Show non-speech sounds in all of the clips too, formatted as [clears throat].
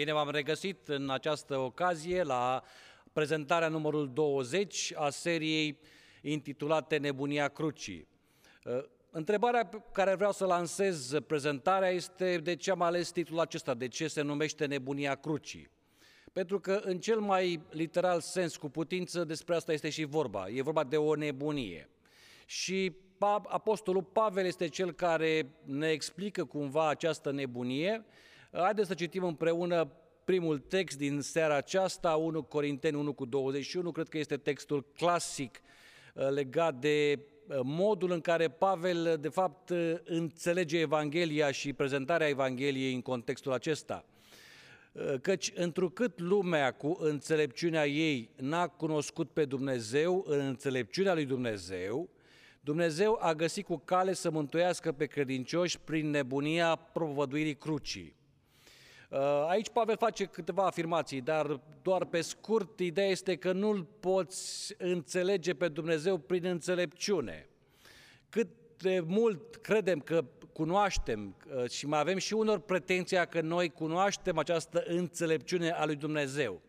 Bine v-am regăsit în această ocazie la prezentarea numărul 20 a seriei intitulate Nebunia Crucii. Uh, întrebarea pe care vreau să lansez prezentarea este de ce am ales titlul acesta, de ce se numește Nebunia Crucii. Pentru că în cel mai literal sens cu putință despre asta este și vorba. E vorba de o nebunie. Și Apostolul Pavel este cel care ne explică cumva această nebunie. Haideți să citim împreună primul text din seara aceasta, 1 Corinteni 1 cu 21, cred că este textul clasic uh, legat de uh, modul în care Pavel, de fapt, uh, înțelege Evanghelia și prezentarea Evangheliei în contextul acesta. Căci întrucât lumea cu înțelepciunea ei n-a cunoscut pe Dumnezeu în înțelepciunea lui Dumnezeu, Dumnezeu a găsit cu cale să mântuiască pe credincioși prin nebunia propovăduirii crucii. Uh, aici Pavel face câteva afirmații, dar doar pe scurt, ideea este că nu-L poți înțelege pe Dumnezeu prin înțelepciune. Cât de mult credem că cunoaștem uh, și mai avem și unor pretenția că noi cunoaștem această înțelepciune a lui Dumnezeu.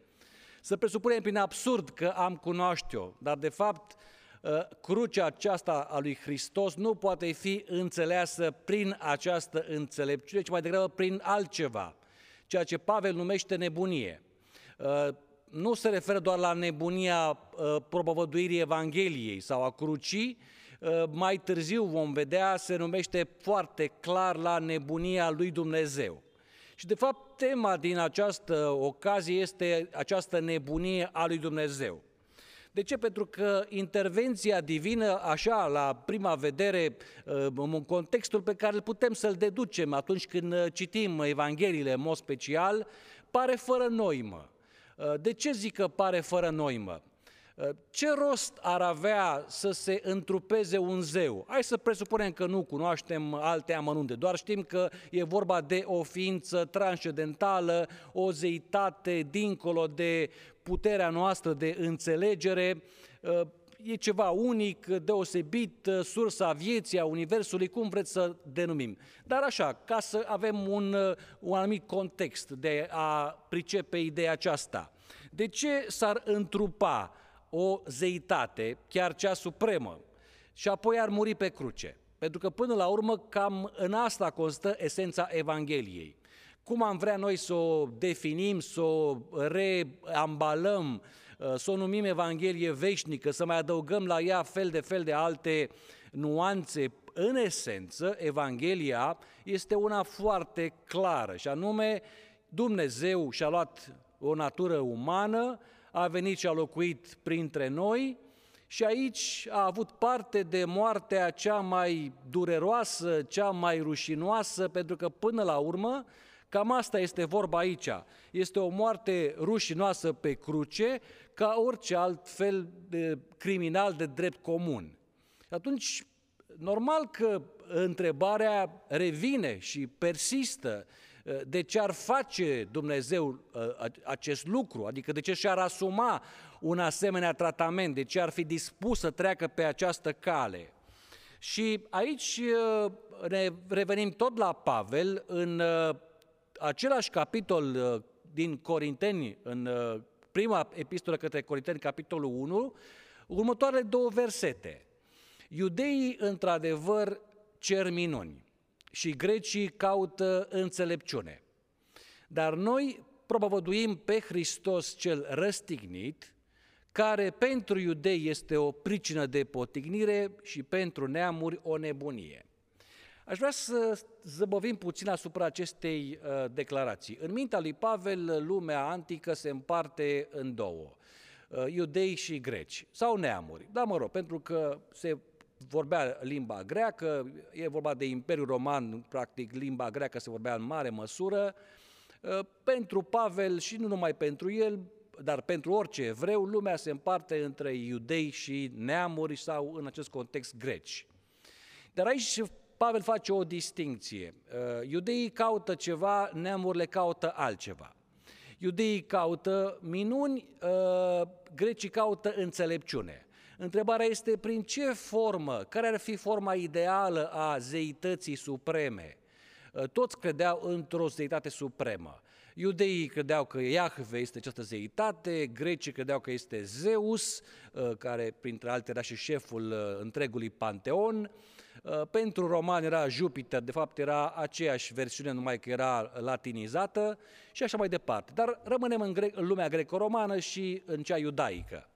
Să presupunem prin absurd că am cunoaște-o, dar de fapt Uh, crucea aceasta a lui Hristos nu poate fi înțeleasă prin această înțelepciune, ci mai degrabă prin altceva, ceea ce Pavel numește nebunie. Uh, nu se referă doar la nebunia uh, propovăduirii Evangheliei sau a crucii, mai târziu vom vedea, se numește foarte clar la nebunia lui Dumnezeu. Și de fapt tema din această ocazie este această nebunie a lui Dumnezeu. De ce? Pentru că intervenția divină, așa, la prima vedere, uh, în contextul pe care îl putem să-l deducem atunci când uh, citim Evangheliile în mod special, pare fără noimă. Uh, de ce zic că pare fără noimă? Ce rost ar avea să se întrupeze un zeu? Hai să presupunem că nu cunoaștem alte amănunte, doar știm că e vorba de o ființă transcendentală, o zeitate dincolo de puterea noastră de înțelegere, e ceva unic, deosebit, sursa vieții, a Universului, cum vreți să denumim. Dar așa, ca să avem un, un anumit context de a pricepe ideea aceasta. De ce s-ar întrupa o zeitate, chiar cea supremă, și apoi ar muri pe cruce. Pentru că până la urmă cam în asta constă esența Evangheliei. Cum am vrea noi să o definim, să o reambalăm, să o numim Evanghelie veșnică, să mai adăugăm la ea fel de fel de alte nuanțe, în esență, Evanghelia este una foarte clară, și anume Dumnezeu și-a luat o natură umană, a venit și a locuit printre noi și aici a avut parte de moartea cea mai dureroasă, cea mai rușinoasă, pentru că până la urmă, cam asta este vorba aici. Este o moarte rușinoasă pe cruce, ca orice alt fel de criminal de drept comun. Atunci, normal că întrebarea revine și persistă de ce ar face Dumnezeu uh, acest lucru, adică de ce și-ar asuma un asemenea tratament, de ce ar fi dispus să treacă pe această cale. Și aici uh, ne revenim tot la Pavel în uh, același capitol din Corinteni, în prima epistolă către Corinteni, capitolul 1, următoarele două versete. Iudeii, într-adevăr, cer minuni și grecii caută înțelepciune. Dar noi propovăduim pe Hristos cel răstignit, care pentru iudei este o pricină de potignire și pentru neamuri o nebunie. Aș vrea să zăbăvim puțin asupra acestei uh, declarații. În mintea lui Pavel, lumea antică se împarte în două, uh, iudei și greci, sau neamuri. Da, mă rog, pentru că se vorbea limba greacă, e vorba de Imperiul Roman, practic limba greacă se vorbea în mare măsură. Uh, pentru Pavel și nu numai pentru el, dar pentru orice evreu, lumea se împarte între iudei și neamuri sau, în acest context, greci. Dar aici Pavel face o distinție. Uh, iudeii caută ceva, neamurile caută altceva. Iudeii caută minuni, uh, grecii caută înțelepciune. Întrebarea este prin ce formă, care ar fi forma ideală a zeității supreme? Uh, toți credeau într-o zeitate supremă. Iudeii credeau că Iahve este această zeitate, grecii credeau că este Zeus, uh, care printre altele era și șeful uh, întregului panteon. Uh, pentru romani era Jupiter, de fapt era aceeași versiune, numai că era latinizată și așa mai departe. Dar rămânem în, gre- în lumea greco-romană și în cea iudaică.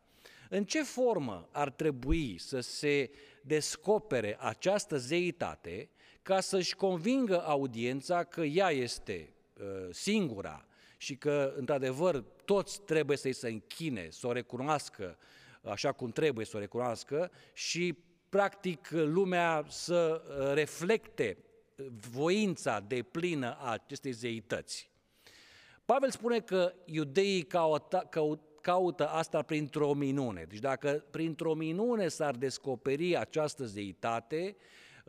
În ce formă ar trebui să se descopere această zeitate ca să-și convingă audiența că ea este Uh, singura și că, într-adevăr, toți trebuie să-i se închine, să o recunoască așa cum trebuie să o recunoască și, practic, lumea să uh, reflecte voința de plină a acestei zeități. Pavel spune că iudeii caută, caută asta printr-o minune. Deci dacă printr-o minune s-ar descoperi această zeitate,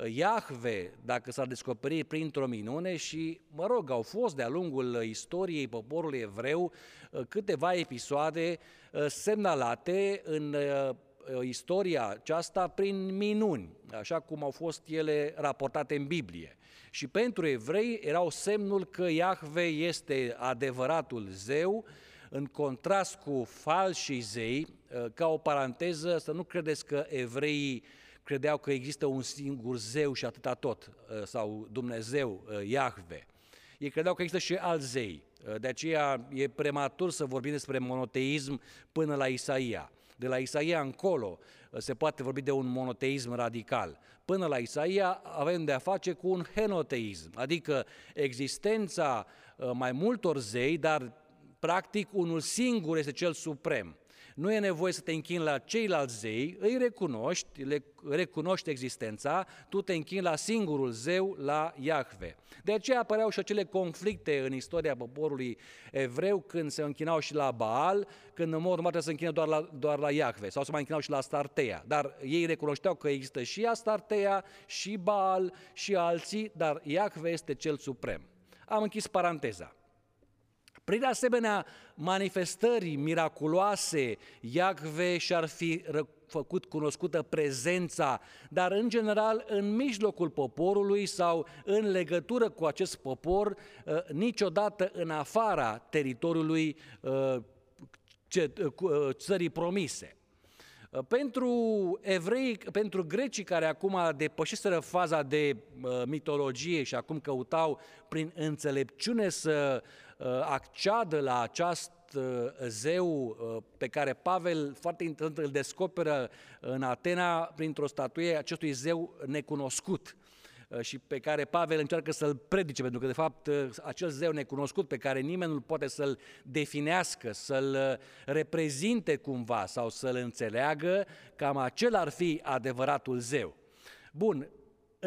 Iahve, dacă s-ar descoperi printr-o minune și, mă rog, au fost de-a lungul istoriei poporului evreu uh, câteva episoade uh, semnalate în uh, istoria aceasta prin minuni, așa cum au fost ele raportate în Biblie. Și pentru evrei erau semnul că Iahve este adevăratul zeu, în contrast cu falșii zei, ca o paranteză, să nu credeți că evreii credeau că există un singur zeu și atâta tot, uh, sau Dumnezeu, uh, Iahve. Ei credeau că există și alți zei. Uh, de aceea e prematur să vorbim despre monoteism până la Isaia. De la Isaia încolo se poate vorbi de un monoteism radical. Până la Isaia avem de a face cu un henoteism, adică existența mai multor zei, dar practic unul singur este cel suprem. Nu e nevoie să te închini la ceilalți zei, îi recunoști, le recunoști existența, tu te închini la singurul zeu, la Iahve. De aceea apăreau și acele conflicte în istoria poporului evreu când se închinau și la Baal, când în mod normal se închină doar la, doar la Iahve sau se mai închinau și la Astartea. Dar ei recunoșteau că există și Astartea, și Baal, și alții, dar Iahve este cel suprem. Am închis paranteza. Prin asemenea manifestări miraculoase, Iacve și-ar fi făcut cunoscută prezența, dar în general în mijlocul poporului sau în legătură cu acest popor, uh, niciodată în afara teritoriului uh, uh, țării promise. Pentru evrei, pentru grecii care acum depășiseră faza de mitologie și acum căutau prin înțelepciune să Uh, acceadă la acest uh, zeu uh, pe care Pavel foarte interesant îl descoperă în Atena printr-o statuie acestui zeu necunoscut și pe care Pavel încearcă să-l predice, pentru că, de fapt, acel zeu necunoscut pe care nimeni nu poate să-l definească, să-l reprezinte cumva sau să-l înțeleagă, cam acela ar fi adevăratul zeu. Bun,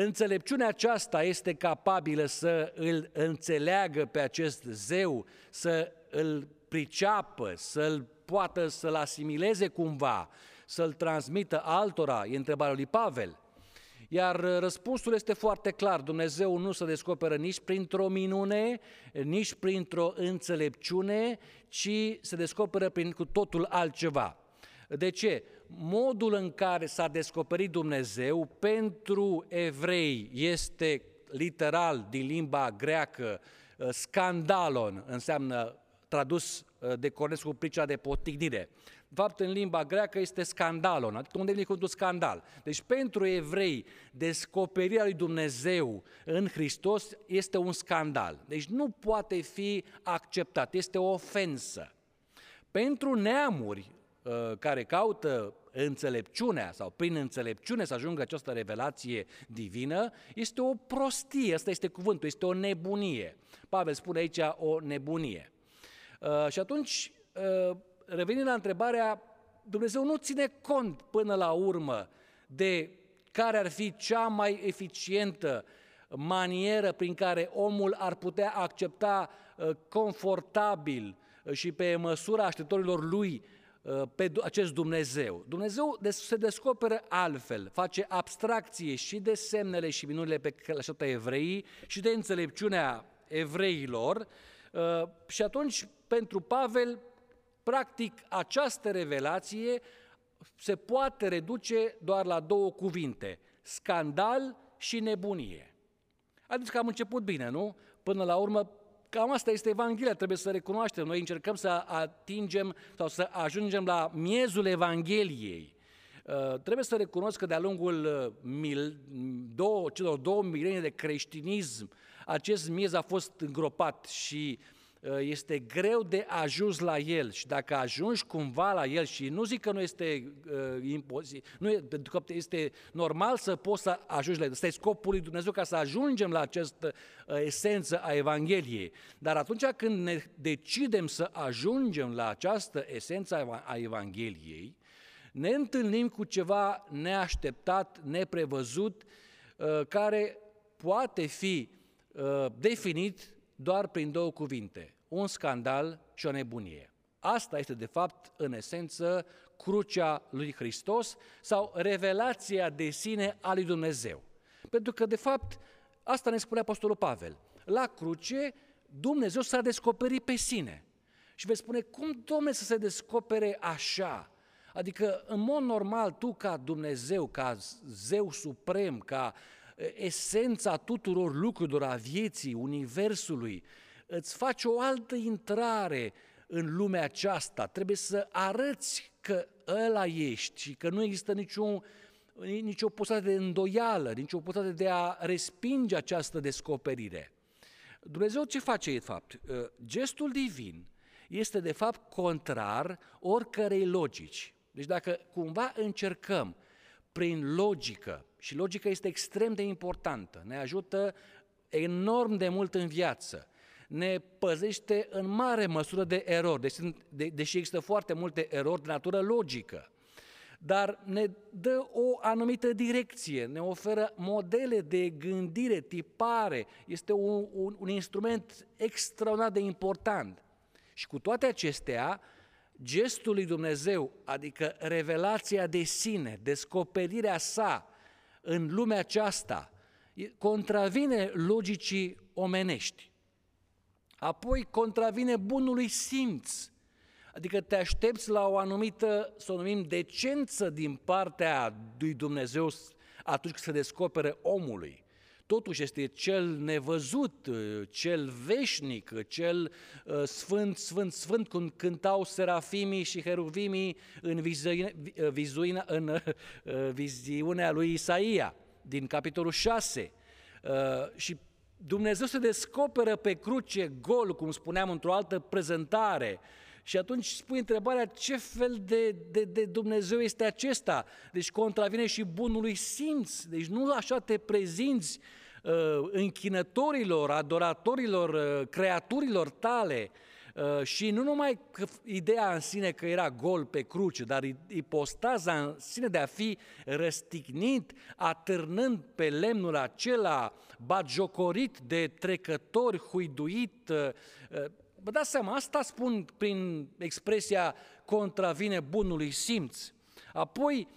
Înțelepciunea aceasta este capabilă să îl înțeleagă pe acest zeu, să îl priceapă, să-l poată să-l asimileze cumva, să-l transmită altora, e întrebarea lui Pavel. Iar răspunsul este foarte clar, Dumnezeu nu se descoperă nici printr-o minune, nici printr-o înțelepciune, ci se descoperă prin cu totul altceva. De ce? Modul în care s-a descoperit Dumnezeu pentru evrei este literal din limba greacă uh, scandalon, înseamnă tradus uh, de Cornescu pricea de potignire. De fapt, în limba greacă este scandalon, adică unde vine cuvântul scandal. Deci pentru evrei, descoperirea lui Dumnezeu în Hristos este un scandal. Deci nu poate fi acceptat, este o ofensă. Pentru neamuri uh, care caută înțelepciunea sau prin înțelepciune să ajungă această revelație divină, este o prostie, ăsta este cuvântul, este o nebunie. Pavel spune aici o nebunie. Uh, și atunci, uh, revenind la întrebarea, Dumnezeu nu ține cont până la urmă de care ar fi cea mai eficientă manieră prin care omul ar putea accepta uh, confortabil și pe măsura așteptărilor lui Uh, pe acest Dumnezeu. Dumnezeu se descoperă altfel, face abstracție și de semnele și minunile pe care le așteaptă evreii și de înțelepciunea evreilor uh, și atunci pentru Pavel, practic, această revelație se poate reduce doar la două cuvinte, scandal și nebunie. Adică că am început bine, nu? Până la urmă, Cam asta este Evanghelia, trebuie să recunoaștem. Noi încercăm să atingem sau să ajungem la miezul Evangheliei. Uh, trebuie să recunosc că de-a lungul uh, mil, două, celor două milenie de creștinism, acest miez a fost îngropat și uh, este greu de ajuns la el și dacă ajungi cumva la el și nu zic că nu este uh, imposibil, nu e, pentru că este normal să poți să ajungi la el, este scopul lui Dumnezeu ca să ajungem la această uh, esență a Evangheliei. Dar atunci când ne decidem să ajungem la această esență a Evangheliei, ne întâlnim cu ceva neașteptat, neprevăzut, uh, care poate fi uh, definit doar prin două cuvinte, un scandal și o nebunie. Asta este, de fapt, în esență, crucea lui Hristos sau revelația de sine a lui Dumnezeu. Pentru că, de fapt, asta ne spune Apostolul Pavel. La cruce, Dumnezeu s-a descoperit pe sine. Și veți spune, cum, Domnule, să se descopere așa? Adică, în mod normal, tu ca Dumnezeu, ca zeu suprem, ca esența tuturor lucrurilor, a vieții, universului, îți faci o altă intrare în lumea aceasta. Trebuie să arăți că ăla ești și că nu există niciun, nicio posibilitate de îndoială, nicio posibilitate de a respinge această descoperire. Dumnezeu ce face, de fapt? Gestul divin este, de fapt, contrar oricărei logici. Deci dacă cumva încercăm prin logică, și logica este extrem de importantă, ne ajută enorm de mult în viață, ne păzește în mare măsură de erori, deși, de, deși există foarte multe erori de natură logică, dar ne dă o anumită direcție, ne oferă modele de gândire, tipare, este un, un, un instrument extraordinar de important. Și cu toate acestea, gestul lui Dumnezeu, adică revelația de sine, descoperirea sa în lumea aceasta, contravine logicii omenești. Apoi contravine bunului simț, adică te aștepți la o anumită, să o numim, decență din partea lui Dumnezeu atunci când se descoperă omului totuși este cel nevăzut, cel veșnic, cel uh, sfânt, sfânt, sfânt, cum cântau serafimii și heruvimii în, vizuina, vizuina, în uh, viziunea lui Isaia, din capitolul 6. Uh, și Dumnezeu se descoperă pe cruce gol, cum spuneam într-o altă prezentare, și atunci spui întrebarea ce fel de, de, de Dumnezeu este acesta? Deci contravine și bunului simț. Deci nu așa te prezinți Uh, închinătorilor, adoratorilor, uh, creaturilor tale uh, și nu numai că ideea în sine că era gol pe cruce, dar ipostaza în sine de a fi răstignit, atârnând pe lemnul acela, batjocorit de trecători, huiduit. Vă dați seama, asta spun prin expresia contravine bunului simț. Apoi,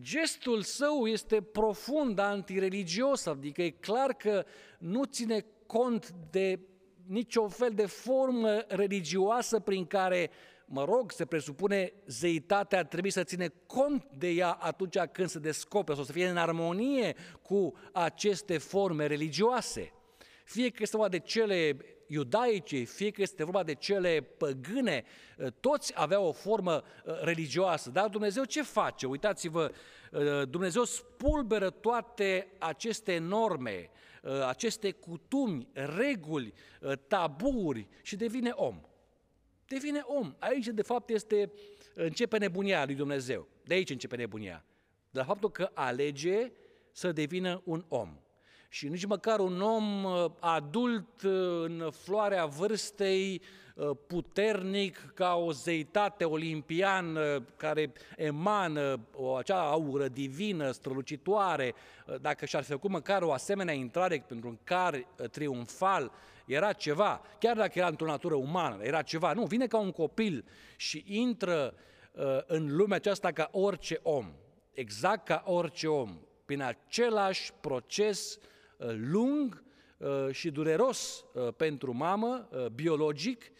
gestul său este profund antireligios, adică e clar că nu ține cont de niciun fel de formă religioasă prin care, mă rog, se presupune zeitatea, trebuie să ține cont de ea atunci când se descoperă sau să fie în armonie cu aceste forme religioase. Fie că este vorba de cele iudaice, fie că este vorba de cele păgâne, ă, toți aveau o formă ă, religioasă. Dar Dumnezeu ce face? Uitați-vă, ă, Dumnezeu spulberă toate aceste norme, aceste cutumi, reguli, taburi și devine om. Devine om. Aici, de fapt, este, începe nebunia lui Dumnezeu. De aici începe nebunia. De la faptul că alege să devină un om și nici măcar un om uh, adult uh, în floarea vârstei, uh, puternic ca o zeitate olimpiană care emană o acea aură divină, strălucitoare, dacă și-ar fi făcut măcar o asemenea intrare pentru un car triumfal, era ceva, chiar dacă era într-o natură umană, era ceva. Nu, vine ca un copil și intră în lumea aceasta ca orice om, exact ca orice om, prin același proces uh, Uh, lung uh, și dureros uh, pentru mamă, biologic,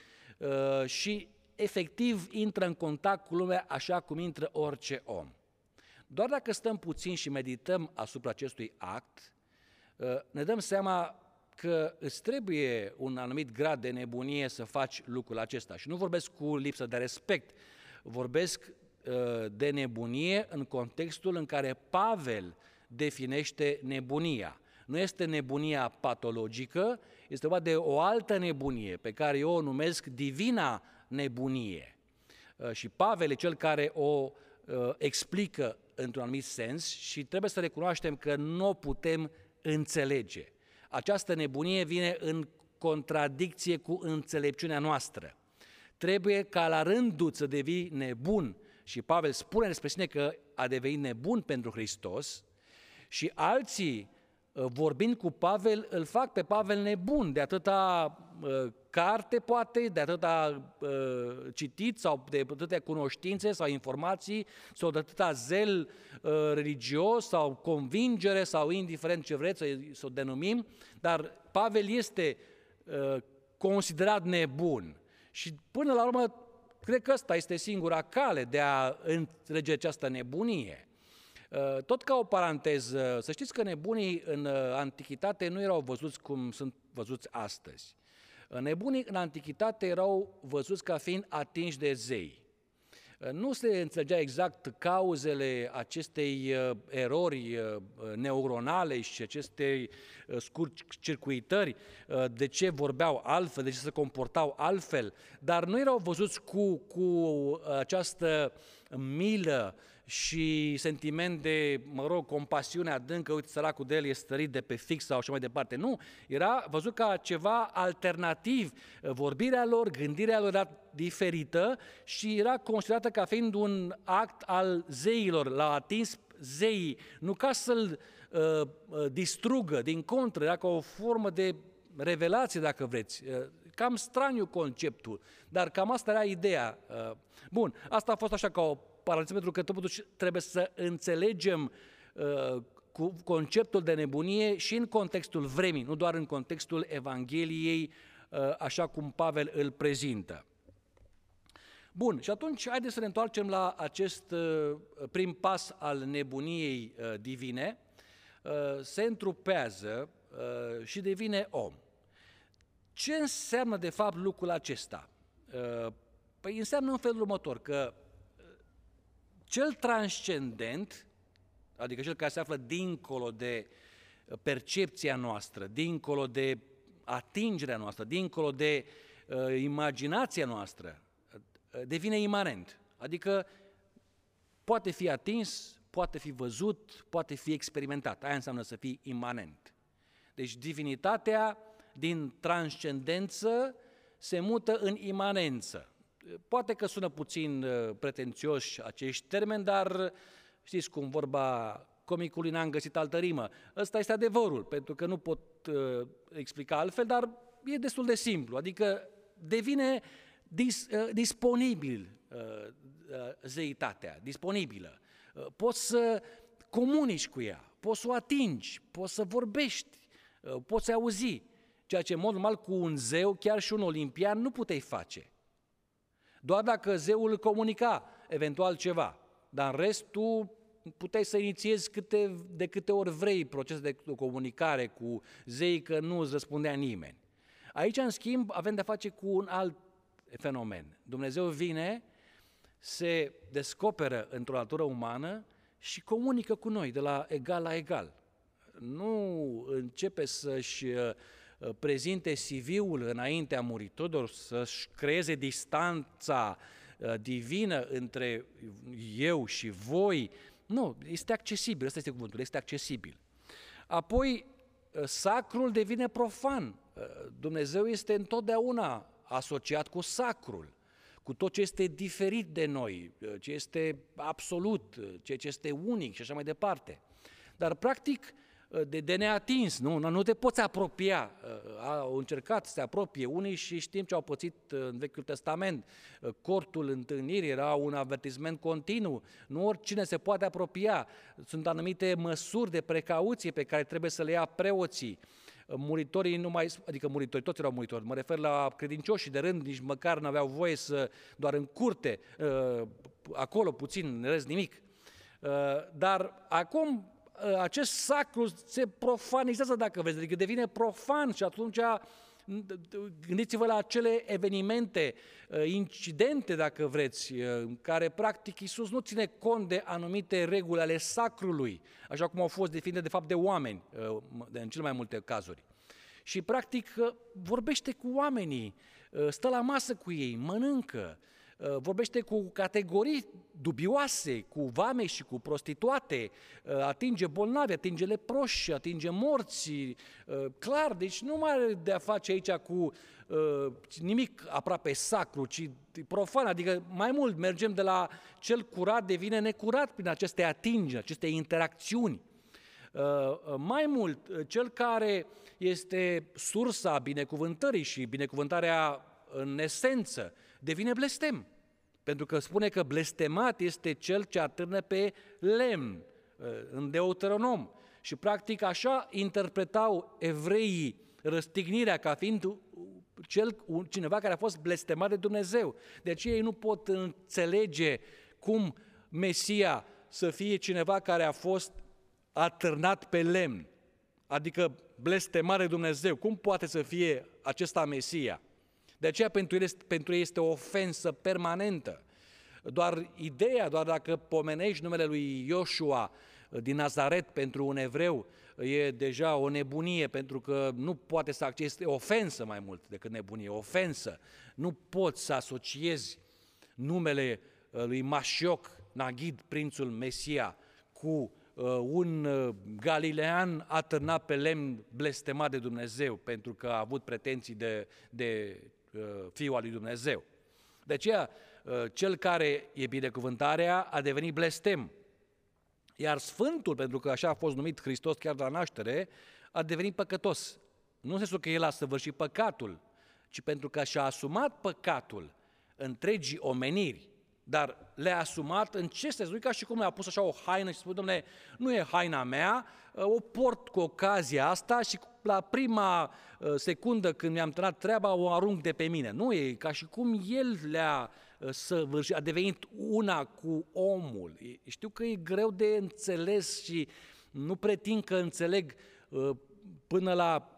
și efectiv intră în contact cu lumea așa cum intră orice om. Doar dacă stăm puțin și medităm asupra acestui act, ne dăm seama că îți trebuie un anumit grad de nebunie să faci lucrul acesta. Și nu vorbesc cu lipsă de respect, vorbesc uh, de nebunie în contextul în care Pavel definește nebunia. Nu este nebunia patologică, este vorba de o altă nebunie pe care eu o numesc divina nebunie. Uh, și Pavel e cel care o uh, explică într-un anumit sens și trebuie să recunoaștem că nu o putem înțelege. Această nebunie vine în contradicție cu înțelepciunea noastră. Trebuie ca la rândul să devii nebun și Pavel spune despre sine că a devenit nebun pentru Hristos și alții Uh, vorbind cu Pavel, îl fac pe Pavel nebun de atâta uh, carte, poate, de atâta uh, citit sau de atâtea cunoștințe sau informații sau de atâta zel religios sau convingere sau indiferent ce vreți să, să o denumim, dar Pavel este considerat nebun. Și până la urmă, cred că ăsta este singura cale de a înțelege această nebunie. Uh, tot ca o paranteză, să știți că nebunii în uh, antichitate nu erau văzuți cum sunt văzuți astăzi. Uh, nebunii în antichitate erau văzuți ca fiind atinși de zei. Nu se înțelegea exact cauzele acestei erori neuronale și acestei scurt-circuitări, de ce vorbeau altfel, de ce se comportau altfel, dar nu erau văzuți cu, cu această milă, și sentiment de, mă rog, compasiune adâncă, uite, săracul de el e stărit de pe fix sau așa mai departe. Nu, era văzut ca ceva alternativ. Vorbirea lor, gândirea lor era diferită și era considerată ca fiind un act al zeilor. L-a atins zeii, nu ca să-l uh, uh, distrugă, din contră, era ca o formă de revelație, dacă vreți. Uh, cam straniu conceptul, dar cam asta era ideea. Uh, bun, asta a fost așa ca o paralel, pentru că totuși trebuie să înțelegem uh, cu conceptul de nebunie și în contextul vremii, nu doar în contextul Evangheliei, uh, așa cum Pavel îl prezintă. Bun, și atunci haideți să ne întoarcem la acest uh, prim pas al nebuniei uh, divine. Uh, se întrupează uh, și devine om. Ce înseamnă de fapt lucrul acesta? Uh, păi înseamnă în felul următor, că cel transcendent, adică cel care se află dincolo de percepția noastră, dincolo de atingerea noastră, dincolo de uh, imaginația noastră, uh, devine imanent. Adică poate fi atins, poate fi văzut, poate fi experimentat. Aia înseamnă să fii imanent. Deci divinitatea din transcendență se mută în imanență. Poate că sună puțin uh, pretențioși acești termeni, dar știți cum vorba comicului n-am găsit altă rimă. Ăsta este adevărul, pentru că nu pot uh, explica altfel, dar e destul de simplu, adică devine dis, uh, disponibil uh, uh, zeitatea, disponibilă. Uh, poți să comunici cu ea, poți să o atingi, poți să vorbești, uh, poți auzi, ceea ce în mod normal cu un zeu, chiar și un olimpian, nu puteai face doar dacă zeul comunica eventual ceva. Dar în rest, tu puteai să inițiezi câte, de câte ori vrei procesul de comunicare cu zei, că nu îți răspundea nimeni. Aici, în schimb, avem de face cu un alt fenomen. Dumnezeu vine, se descoperă într-o natură umană și comunică cu noi de la egal la egal. Nu începe să-și uh, Uh, prezinte CV-ul înaintea muritorilor, să-și creeze distanța uh, divină între eu și voi. Nu, este accesibil, ăsta este cuvântul, este accesibil. Apoi, uh, sacrul devine profan. Dumnezeu este întotdeauna asociat cu sacrul, cu tot ce este diferit de noi, ce este absolut, ce este unic și așa mai departe. Dar, practic, de, de neatins, nu? Nu te poți apropia. Au încercat să se apropie unii și știm ce au pățit în Vechiul Testament. Cortul întâlnirii era un avertisment continuu. Nu oricine se poate apropia. Sunt anumite măsuri de precauție pe care trebuie să le ia preoții. Muritorii nu mai, adică muritorii, toți erau muritori, mă refer la credincioșii de rând, nici măcar nu aveau voie să, doar în curte, acolo puțin, în rest nimic. Dar acum acest sacru se profanizează, dacă vreți, adică devine profan și atunci Gândiți-vă la acele evenimente, uh, incidente, dacă vreți, uh, în care practic Iisus nu ține cont de anumite reguli ale sacrului, așa cum au fost definite de fapt de oameni, uh, în cele mai multe cazuri. Și practic vorbește cu oamenii, stă la masă cu ei, mănâncă, Uh, vorbește cu categorii dubioase, cu vame și cu prostituate, uh, atinge bolnavi, atinge leproși, atinge morți, uh, clar, deci nu mai are de a face aici cu nimic aproape sacru, ci profan, adică mai mult mergem de la cel curat devine necurat prin aceste atingeri, aceste interacțiuni. Mai mult, cel care este sursa binecuvântării și binecuvântarea în esență, devine blestem. Pentru că spune că blestemat este cel ce atârnă pe lemn, uh, în Deuteronom. Și practic așa interpretau evreii răstignirea ca fiind cel, cineva care a fost blestemat de Dumnezeu. De aceea ei nu pot înțelege cum Mesia să fie cineva care a fost atârnat pe lemn, adică blestemat de Dumnezeu. Cum poate să fie acesta Mesia? De aceea pentru el, este, pentru ei este o ofensă permanentă. Doar ideea, doar dacă pomenești numele lui Ioshua uh, din Nazaret pentru un evreu, e deja o nebunie, pentru că nu poate să accesi, ofensă mai mult decât nebunie, ofensă. Nu poți să asociezi numele uh, lui Mașioc, Nagid, prințul Mesia, cu uh, un galilean atârnat pe lemn blestemat de Dumnezeu pentru că a avut pretenții de, de Uh, Fiul al lui Dumnezeu. De aceea, uh, cel care e binecuvântarea a devenit blestem. Iar Sfântul, pentru că așa a fost numit Hristos chiar de la naștere, a devenit păcătos. Nu în sensul că el a săvârșit păcatul, ci pentru că și-a asumat păcatul întregii omeniri, dar le-a asumat în ce sens? Nu ca și cum le-a pus așa o haină și spune, domne, nu e haina mea, o port cu ocazia asta și la prima uh, secundă când mi-am terminat treaba, o arunc de pe mine. Nu e ca și cum el le-a uh, săvârșit, a devenit una cu omul. Știu că e greu de înțeles și nu pretind că înțeleg uh, până la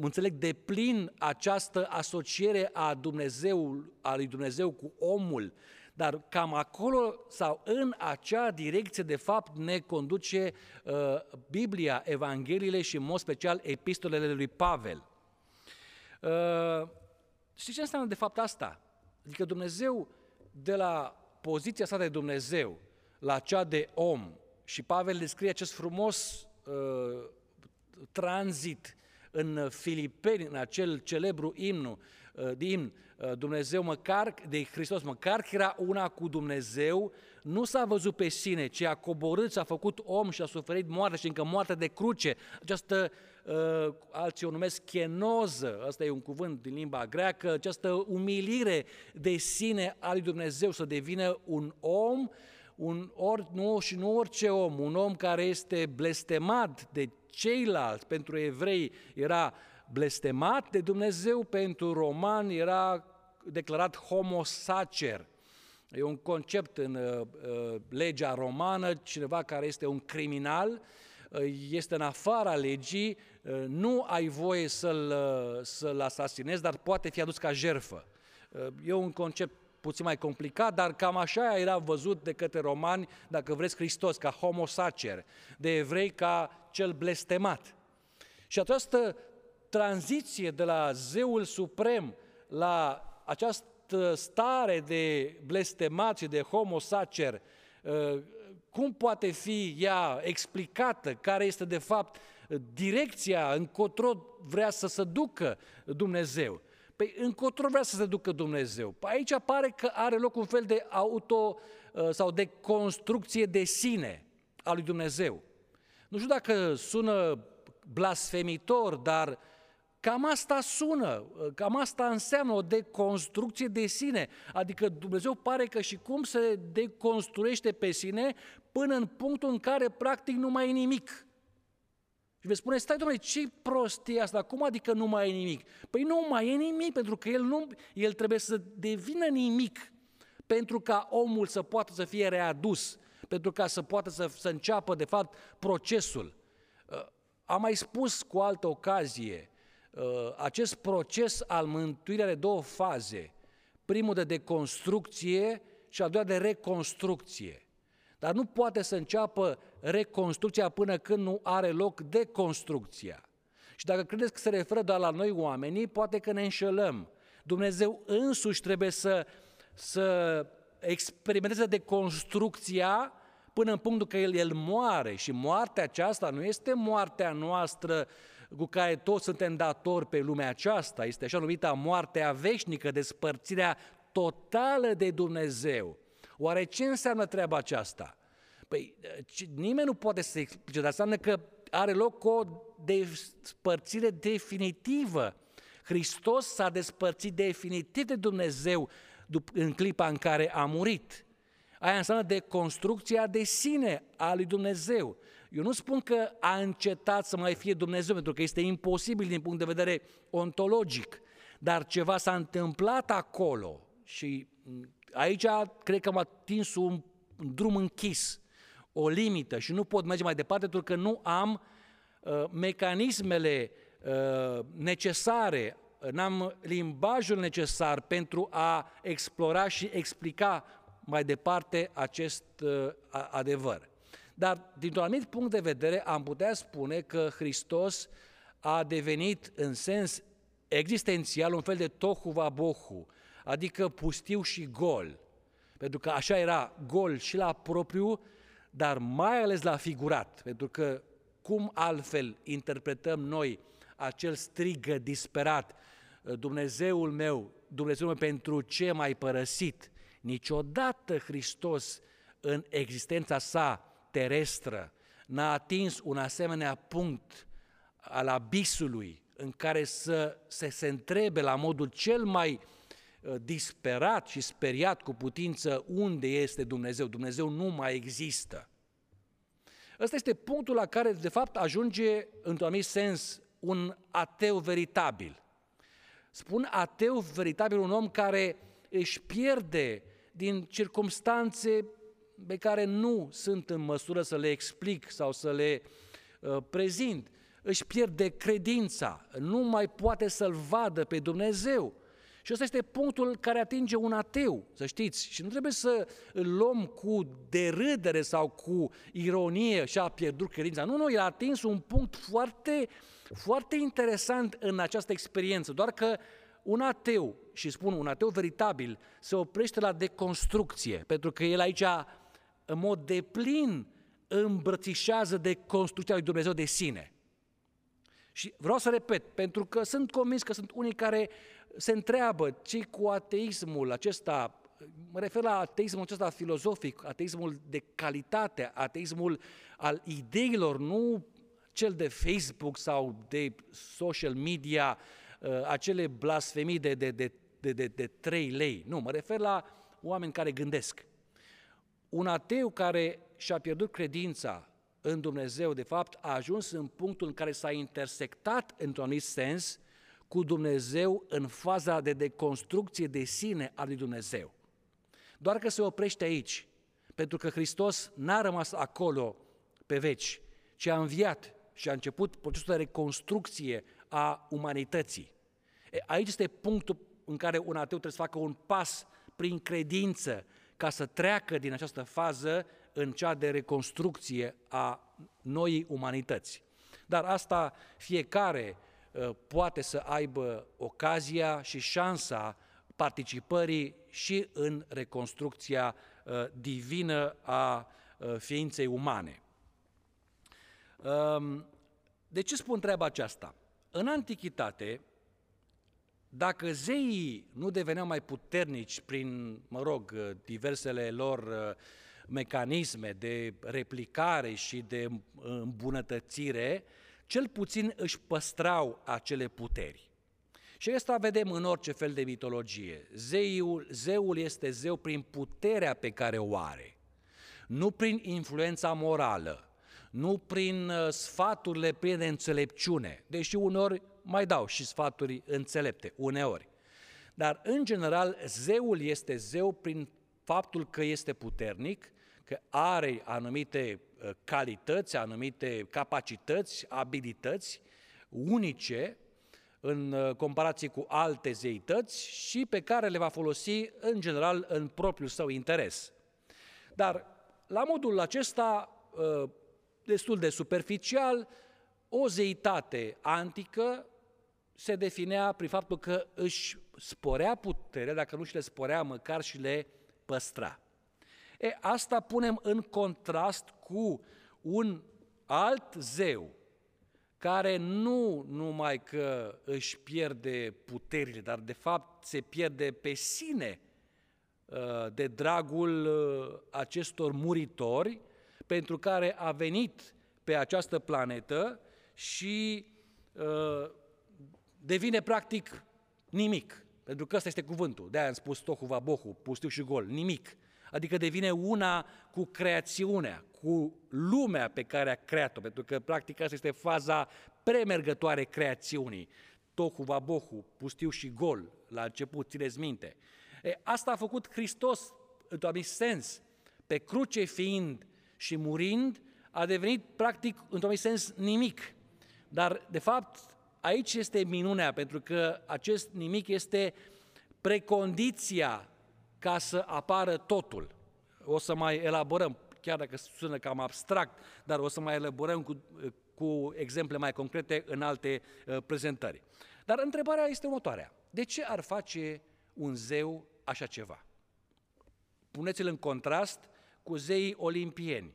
înțeleg de plin această asociere a Dumnezeu, a lui Dumnezeu cu omul, dar cam acolo sau în acea direcție, de fapt, ne conduce uh, Biblia, Evangheliile și, în mod special, epistolele lui Pavel. Uh, știți ce înseamnă, de fapt, asta? Adică Dumnezeu, de la poziția sa de Dumnezeu la cea de om, și Pavel descrie acest frumos uh, tranzit în Filipeni, în acel celebru imnu, uh, imn, uh, Dumnezeu măcar, de Hristos, măcar că era una cu Dumnezeu, nu s-a văzut pe sine, ci a coborât, s-a făcut om și a suferit moarte și încă moarte de cruce. Această, uh, alții o numesc chenoză, asta e un cuvânt din limba greacă, această umilire de sine a lui Dumnezeu să devină un om, un or, nu, și nu orice om, un om care este blestemat de ceilalți, pentru evrei era blestemat de Dumnezeu, pentru romani era declarat homo sacer. E un concept în uh, uh, legea romană, cineva care este un criminal, uh, este în afara legii, uh, nu ai voie să-l, uh, să-l asasinezi, dar poate fi adus ca jerfă. Uh, e un concept puțin mai complicat, dar cam așa era văzut de către romani, dacă vreți, Hristos, ca homo sacer, de evrei ca cel blestemat. Și această tranziție de la zeul suprem la această stare de blestemat și de homo sacer, uh, cum poate fi ea explicată, care este de fapt direcția încotro vrea să se ducă Dumnezeu. Păi încotro vrea să se ducă Dumnezeu. Păi aici pare că are loc un fel de auto uh, sau de construcție de sine a lui Dumnezeu. Nu știu dacă sună blasfemitor, dar cam asta sună, uh, cam asta înseamnă o deconstrucție de sine. Adică Dumnezeu pare că și cum se deconstruiește pe sine până în punctul în care practic nu mai e nimic. Și veți spune, stai domnule, ce prostie asta, cum adică nu mai e nimic? Păi nu mai e nimic, pentru că el, nu, el trebuie să devină nimic pentru ca omul să poată să fie readus. pentru ca să poată să, să înceapă, de fapt, procesul. Uh, am mai spus cu altă ocazie, uh, acest proces al mântuirii are două faze. Primul de deconstrucție și al doilea de reconstrucție. Dar nu poate să înceapă reconstrucția până când nu are loc deconstrucția. Și dacă credeți că se referă doar la noi oamenii, poate că ne înșelăm. Dumnezeu însuși trebuie să, să experimenteze deconstrucția până în punctul că el, el moare și moartea aceasta nu este moartea noastră cu care toți suntem datori pe lumea aceasta, este așa numita moartea veșnică, despărțirea totală de Dumnezeu. Oare ce înseamnă treaba aceasta? Păi nimeni nu poate să explice, dar înseamnă că are loc o despărțire definitivă. Hristos s-a despărțit definitiv de Dumnezeu în clipa în care a murit. Aia înseamnă de construcția de sine a lui Dumnezeu. Eu nu spun că a încetat să mai fie Dumnezeu, pentru că este imposibil din punct de vedere ontologic, dar ceva s-a întâmplat acolo și aici cred că am atins un drum închis, o limită și nu pot merge mai departe pentru că nu am uh, mecanismele uh, necesare, n-am limbajul necesar pentru a explora și explica mai departe acest uh, adevăr. Dar, dintr-un anumit punct de vedere, am putea spune că Hristos a devenit în sens existențial un fel de tohu bohu, adică pustiu și gol. Pentru că așa era gol și la propriu, dar mai ales la figurat. Pentru că cum altfel interpretăm noi acel strigă disperat, Dumnezeul meu, Dumnezeul meu, pentru ce m-ai părăsit? Niciodată Hristos în existența sa terestră n-a atins un asemenea punct al abisului în care să se, se întrebe la modul cel mai uh, disperat și speriat cu putință unde este Dumnezeu. Dumnezeu nu mai există. Ăsta este punctul la care, de fapt, ajunge, într-un anumit sens, un ateu veritabil. Spun ateu veritabil un om care își pierde din circumstanțe pe care nu sunt în măsură să le explic sau să le uh, prezint. Își pierde credința, nu mai poate să-L vadă pe Dumnezeu. Și ăsta este punctul care atinge un ateu, să știți. Și nu trebuie să îl luăm cu derâdere sau cu ironie și a pierdut credința. Nu, nu, el a atins un punct foarte, foarte interesant în această experiență. Doar că un ateu, și spun un ateu veritabil, se oprește la deconstrucție, pentru că el aici în mod deplin îmbrățișează de construcția lui Dumnezeu de sine. Și vreau să repet, pentru că sunt convins că sunt unii care se întreabă ce cu ateismul acesta, mă refer la ateismul acesta filozofic, ateismul de calitate, ateismul al ideilor, nu cel de Facebook sau de social media, uh, acele blasfemii de, de, de, de, de, de 3 lei. Nu, mă refer la oameni care gândesc. Un ateu care și-a pierdut credința în Dumnezeu, de fapt, a ajuns în punctul în care s-a intersectat, într-un anumit sens, cu Dumnezeu în faza de deconstrucție de sine a lui Dumnezeu. Doar că se oprește aici, pentru că Hristos n-a rămas acolo pe veci, ci a înviat și a început procesul de reconstrucție a umanității. Aici este punctul în care un ateu trebuie să facă un pas prin credință ca să treacă din această fază în cea de reconstrucție a noii umanități. Dar asta fiecare uh, poate să aibă ocazia și șansa participării și în reconstrucția uh, divină a uh, ființei umane. Um, de ce spun treaba aceasta? În antichitate, dacă zeii nu deveneau mai puternici prin, mă rog, diversele lor uh, mecanisme de replicare și de îmbunătățire, cel puțin își păstrau acele puteri. Și asta vedem în orice fel de mitologie. Zeul, zeul este zeu prin puterea pe care o are, nu prin influența morală, nu prin uh, sfaturile pline de înțelepciune, deși uneori mai dau și sfaturi înțelepte, uneori. Dar, în general, zeul este zeu prin faptul că este puternic, că că are anumite uh, calități, anumite capacități, abilități unice în uh, comparație cu alte zeități și pe care le va folosi în general în propriul său interes. Dar la modul acesta, uh, destul de superficial, o zeitate antică se definea prin faptul că își sporea puterea, dacă nu și le sporea, măcar și le păstra. E, asta punem în contrast cu un alt zeu care nu numai că își pierde puterile, dar de fapt se pierde pe sine uh, de dragul uh, acestor muritori pentru care a venit pe această planetă și uh, devine practic nimic. Pentru că ăsta este cuvântul. De-aia am spus tohu vabohu, pustiu și gol, nimic. Adică devine una cu creațiunea, cu lumea pe care a creat-o, pentru că practic asta este faza premergătoare creațiunii. Tohu vabohu, pustiu și gol, la început, țineți minte. E, asta a făcut Hristos, într-un sens, pe cruce fiind și murind, a devenit practic, într-un sens, nimic. Dar, de fapt, aici este minunea, pentru că acest nimic este precondiția ca să apară totul. O să mai elaborăm, chiar dacă sună cam abstract, dar o să mai elaborăm cu, cu exemple mai concrete în alte uh, prezentări. Dar întrebarea este următoarea. De ce ar face un zeu așa ceva? Puneți-l în contrast cu zeii olimpieni.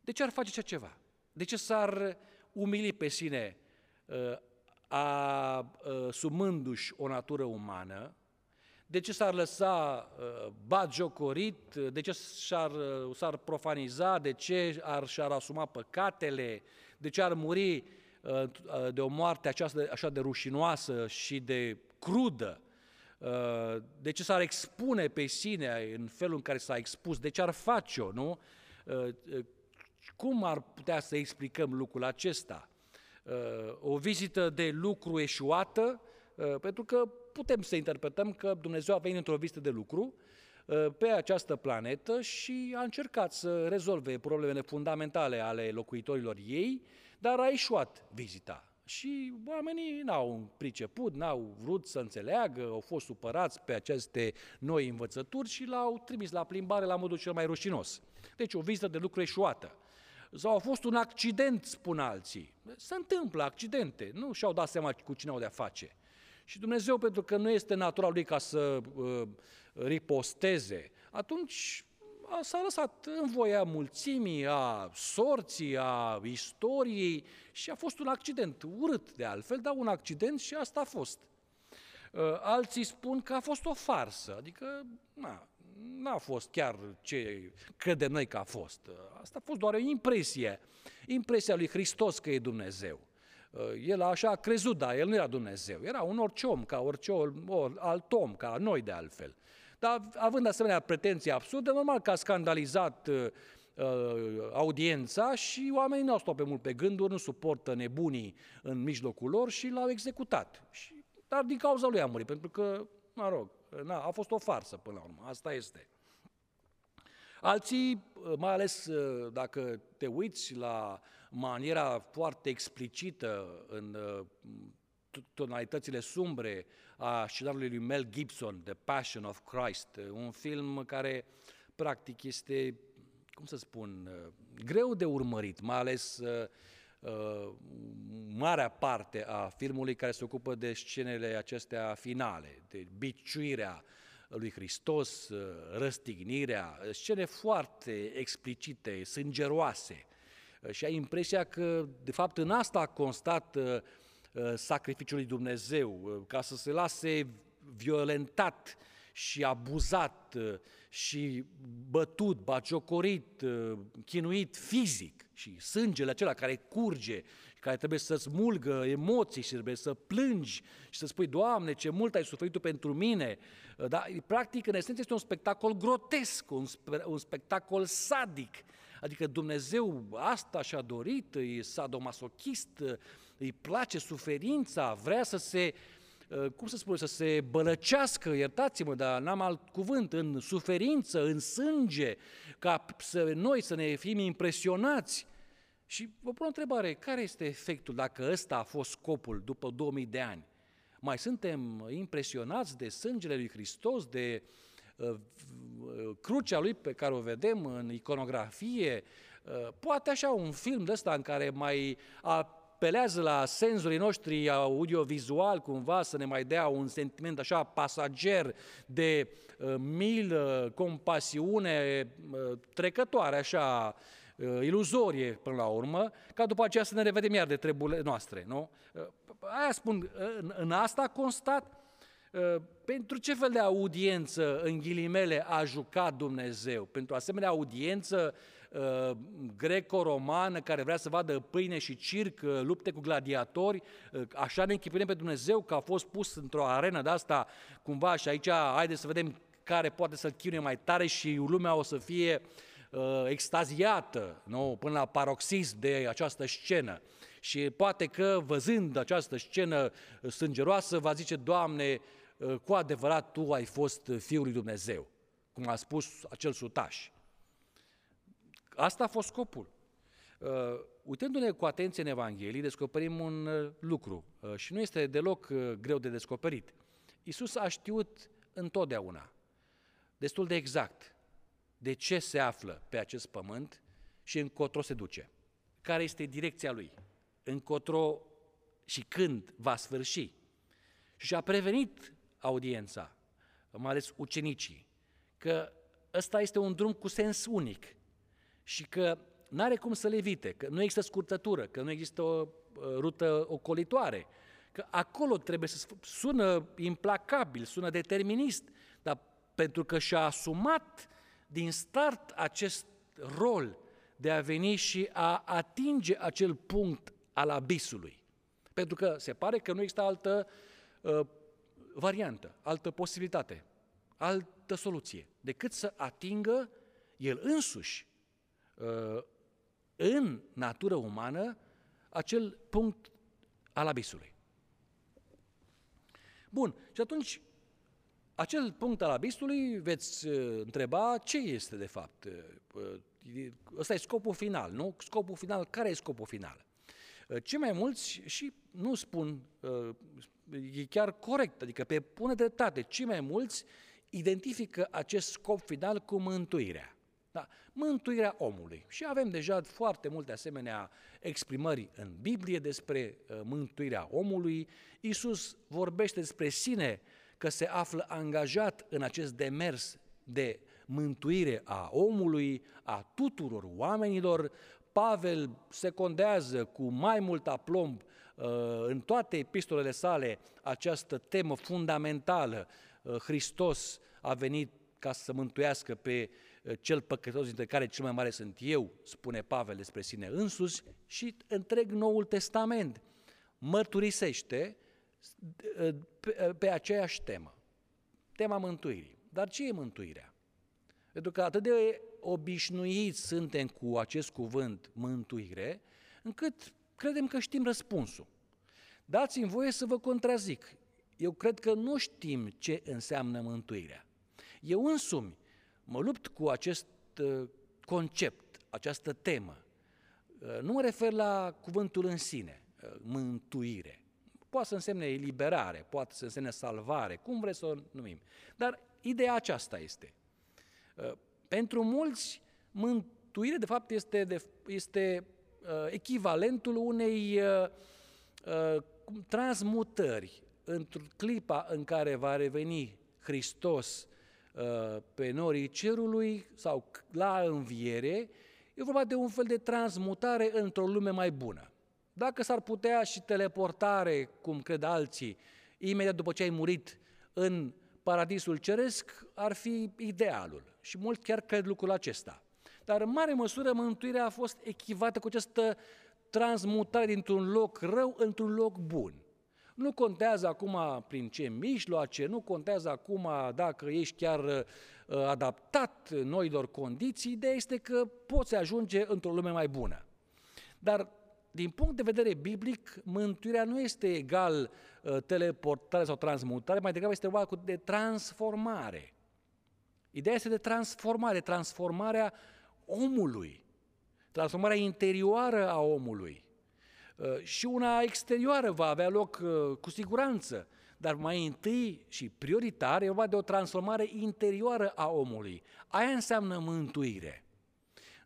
De ce ar face așa ceva? De ce s-ar umili pe sine uh, a, uh, sumându-și o natură umană, de ce s-ar lăsa uh, bagiocorit, de ce s-ar, uh, s-ar profaniza, de ce ar, și-ar asuma păcatele, de ce ar muri uh, de o moarte aceasta, așa de rușinoasă și de crudă, uh, de ce s-ar expune pe sine în felul în care s-a expus, de ce ar face-o, nu? Uh, uh cum ar putea să explicăm lucrul acesta? Uh, o vizită de lucru eșuată, uh, pentru că putem să interpretăm că Dumnezeu a venit într-o vizită de lucru uh, pe această planetă și a încercat să rezolve problemele fundamentale ale locuitorilor ei, dar a eșuat vizita. Și oamenii n-au priceput, n-au vrut să înțeleagă, au fost supărați pe aceste noi învățături și l-au trimis la plimbare la modul cel mai rușinos. Deci o vizită de lucru eșuată sau a fost un accident, spun alții. Se întâmplă accidente, nu și-au dat seama cu cine au de-a face. Și Dumnezeu, pentru că nu este natura lui ca să uh, riposteze, atunci s-a lăsat în voia mulțimii, a sorții, a istoriei și a fost un accident, urât de altfel, dar un accident și asta a fost. Uh, alții spun că a fost o farsă, adică na, n-a fost chiar ce credem noi că a fost. Asta a fost doar o impresie, impresia lui Hristos că e Dumnezeu. El așa a crezut, dar el nu era Dumnezeu, era un orice om, ca orice alt om, ca noi de altfel. Dar având asemenea pretenții absurde, normal că a scandalizat uh, audiența și oamenii nu au stat pe mult pe gânduri, nu suportă nebunii în mijlocul lor și l-au executat. Și, dar din cauza lui a murit, pentru că, mă rog, Na, a fost o farsă până la urmă, asta este. Alții, mai ales uh, dacă te uiți la maniera foarte explicită în uh, tonalitățile sumbre a scenariului lui Mel Gibson, The Passion of Christ, uh, un film care practic este, cum să spun, greu de urmărit, mai ales Uh, marea parte a filmului care se ocupă de scenele acestea finale, de biciuirea lui Hristos, uh, răstignirea, scene foarte explicite, sângeroase. Uh, și ai impresia că, de fapt, în asta a constat sacrificiul lui Dumnezeu, ca să se lase violentat și abuzat și bătut, bagiocorit, chinuit fizic și sângele acela care curge, care trebuie să smulgă emoții și trebuie să plângi și să spui, Doamne, ce mult ai suferit Tu pentru mine. Dar, practic, în esență, este un spectacol grotesc, un, spe- un spectacol sadic. Adică Dumnezeu asta și-a dorit, e sadomasochist, îi place suferința, vrea să se cum să spun, să se bălăcească, iertați-mă, dar n-am alt cuvânt, în suferință, în sânge, ca să noi să ne fim impresionați. Și vă pun o întrebare, care este efectul dacă ăsta a fost scopul după 2000 de ani? Mai suntem impresionați de sângele lui Hristos, de uh, crucea lui pe care o vedem în iconografie, uh, poate așa un film de ăsta în care mai apelează la senzorii noștri audiovizual cumva să ne mai dea un sentiment așa pasager de uh, milă, compasiune uh, trecătoare așa uh, iluzorie până la urmă, ca după aceea să ne revedem iar de treburile noastre, nu? Uh, aia spun, în, în asta constat uh, pentru ce fel de audiență, în ghilimele, a jucat Dumnezeu? Pentru asemenea audiență uh, greco-romană care vrea să vadă pâine și circ, uh, lupte cu gladiatori, uh, așa ne închipuim pe Dumnezeu că a fost pus într-o arenă de asta cumva și aici haideți să vedem care poate să-l chinuie mai tare și lumea o să fie uh, extaziată nu? până la paroxism de această scenă. Și poate că văzând această scenă sângeroasă va zice, Doamne, uh, cu adevărat Tu ai fost Fiul lui Dumnezeu, cum a spus acel sutaș. Asta a fost scopul. Uh, uitându-ne cu atenție în Evanghelie, descoperim un uh, lucru uh, și nu este deloc uh, greu de descoperit. Isus a știut întotdeauna, destul de exact, de ce se află pe acest pământ și încotro se duce. Care este direcția lui? Încotro și când va sfârși. Și a prevenit audiența, mai ales ucenicii, că ăsta este un drum cu sens unic și că nu are cum să le evite, că nu există scurtătură, că nu există o rută ocolitoare, că acolo trebuie să sună implacabil, sună determinist, dar pentru că și-a asumat din start acest rol de a veni și a atinge acel punct al abisului. Pentru că se pare că nu există altă uh, variantă, altă posibilitate, altă soluție, decât să atingă el însuși uh, în natură umană acel punct al abisului. Bun, și atunci acel punct al abisului veți uh, întreba ce este de fapt. Uh, ăsta e scopul final, nu? Scopul final, care e scopul final? Cei mai mulți, și nu spun, e chiar corect, adică pe pune dreptate, cei mai mulți identifică acest scop final cu mântuirea. Da, mântuirea omului. Și avem deja foarte multe asemenea exprimări în Biblie despre uh, mântuirea omului. Isus vorbește despre sine că se află angajat în acest demers de mântuire a omului, a tuturor oamenilor. Pavel secondează cu mai mult aplomb uh, în toate epistolele sale această temă fundamentală. Uh, Hristos a venit ca să mântuiască pe uh, cel păcătos dintre care cel mai mare sunt eu, spune Pavel despre sine însuși, și întreg Noul Testament mărturisește pe, pe aceeași temă, tema mântuirii. Dar ce e mântuirea? Pentru că atât de obișnuiți suntem cu acest cuvânt mântuire, încât credem că știm răspunsul. Dați-mi voie să vă contrazic. Eu cred că nu știm ce înseamnă mântuirea. Eu însumi mă lupt cu acest uh, concept, această temă. Uh, nu mă refer la cuvântul în sine, uh, mântuire. Poate să însemne eliberare, poate să însemne salvare, cum vreți să o numim. Dar ideea aceasta este. Pentru mulți, mântuire, de fapt, este, de, este echivalentul unei transmutări într clipa în care va reveni Hristos uh, pe norii cerului sau la înviere, e vorba de un fel de transmutare într-o lume mai bună. Dacă s-ar putea și teleportare, cum cred alții, imediat după ce ai murit în paradisul ceresc, ar fi idealul. Și mult chiar cred lucrul acesta. Dar în mare măsură mântuirea a fost echivată cu această transmutare dintr-un loc rău într-un loc bun. Nu contează acum prin ce mijloace, nu contează acum dacă ești chiar uh, adaptat noilor condiții, ideea este că poți ajunge într-o lume mai bună. Dar din punct de vedere biblic, mântuirea nu este egal uh, teleportare sau transmutare, mai degrabă este vorba de transformare. Ideea este de transformare, transformarea omului, transformarea interioară a omului. Uh, și una exterioară va avea loc uh, cu siguranță, dar mai întâi și prioritar e vorba de o transformare interioară a omului. Aia înseamnă mântuire.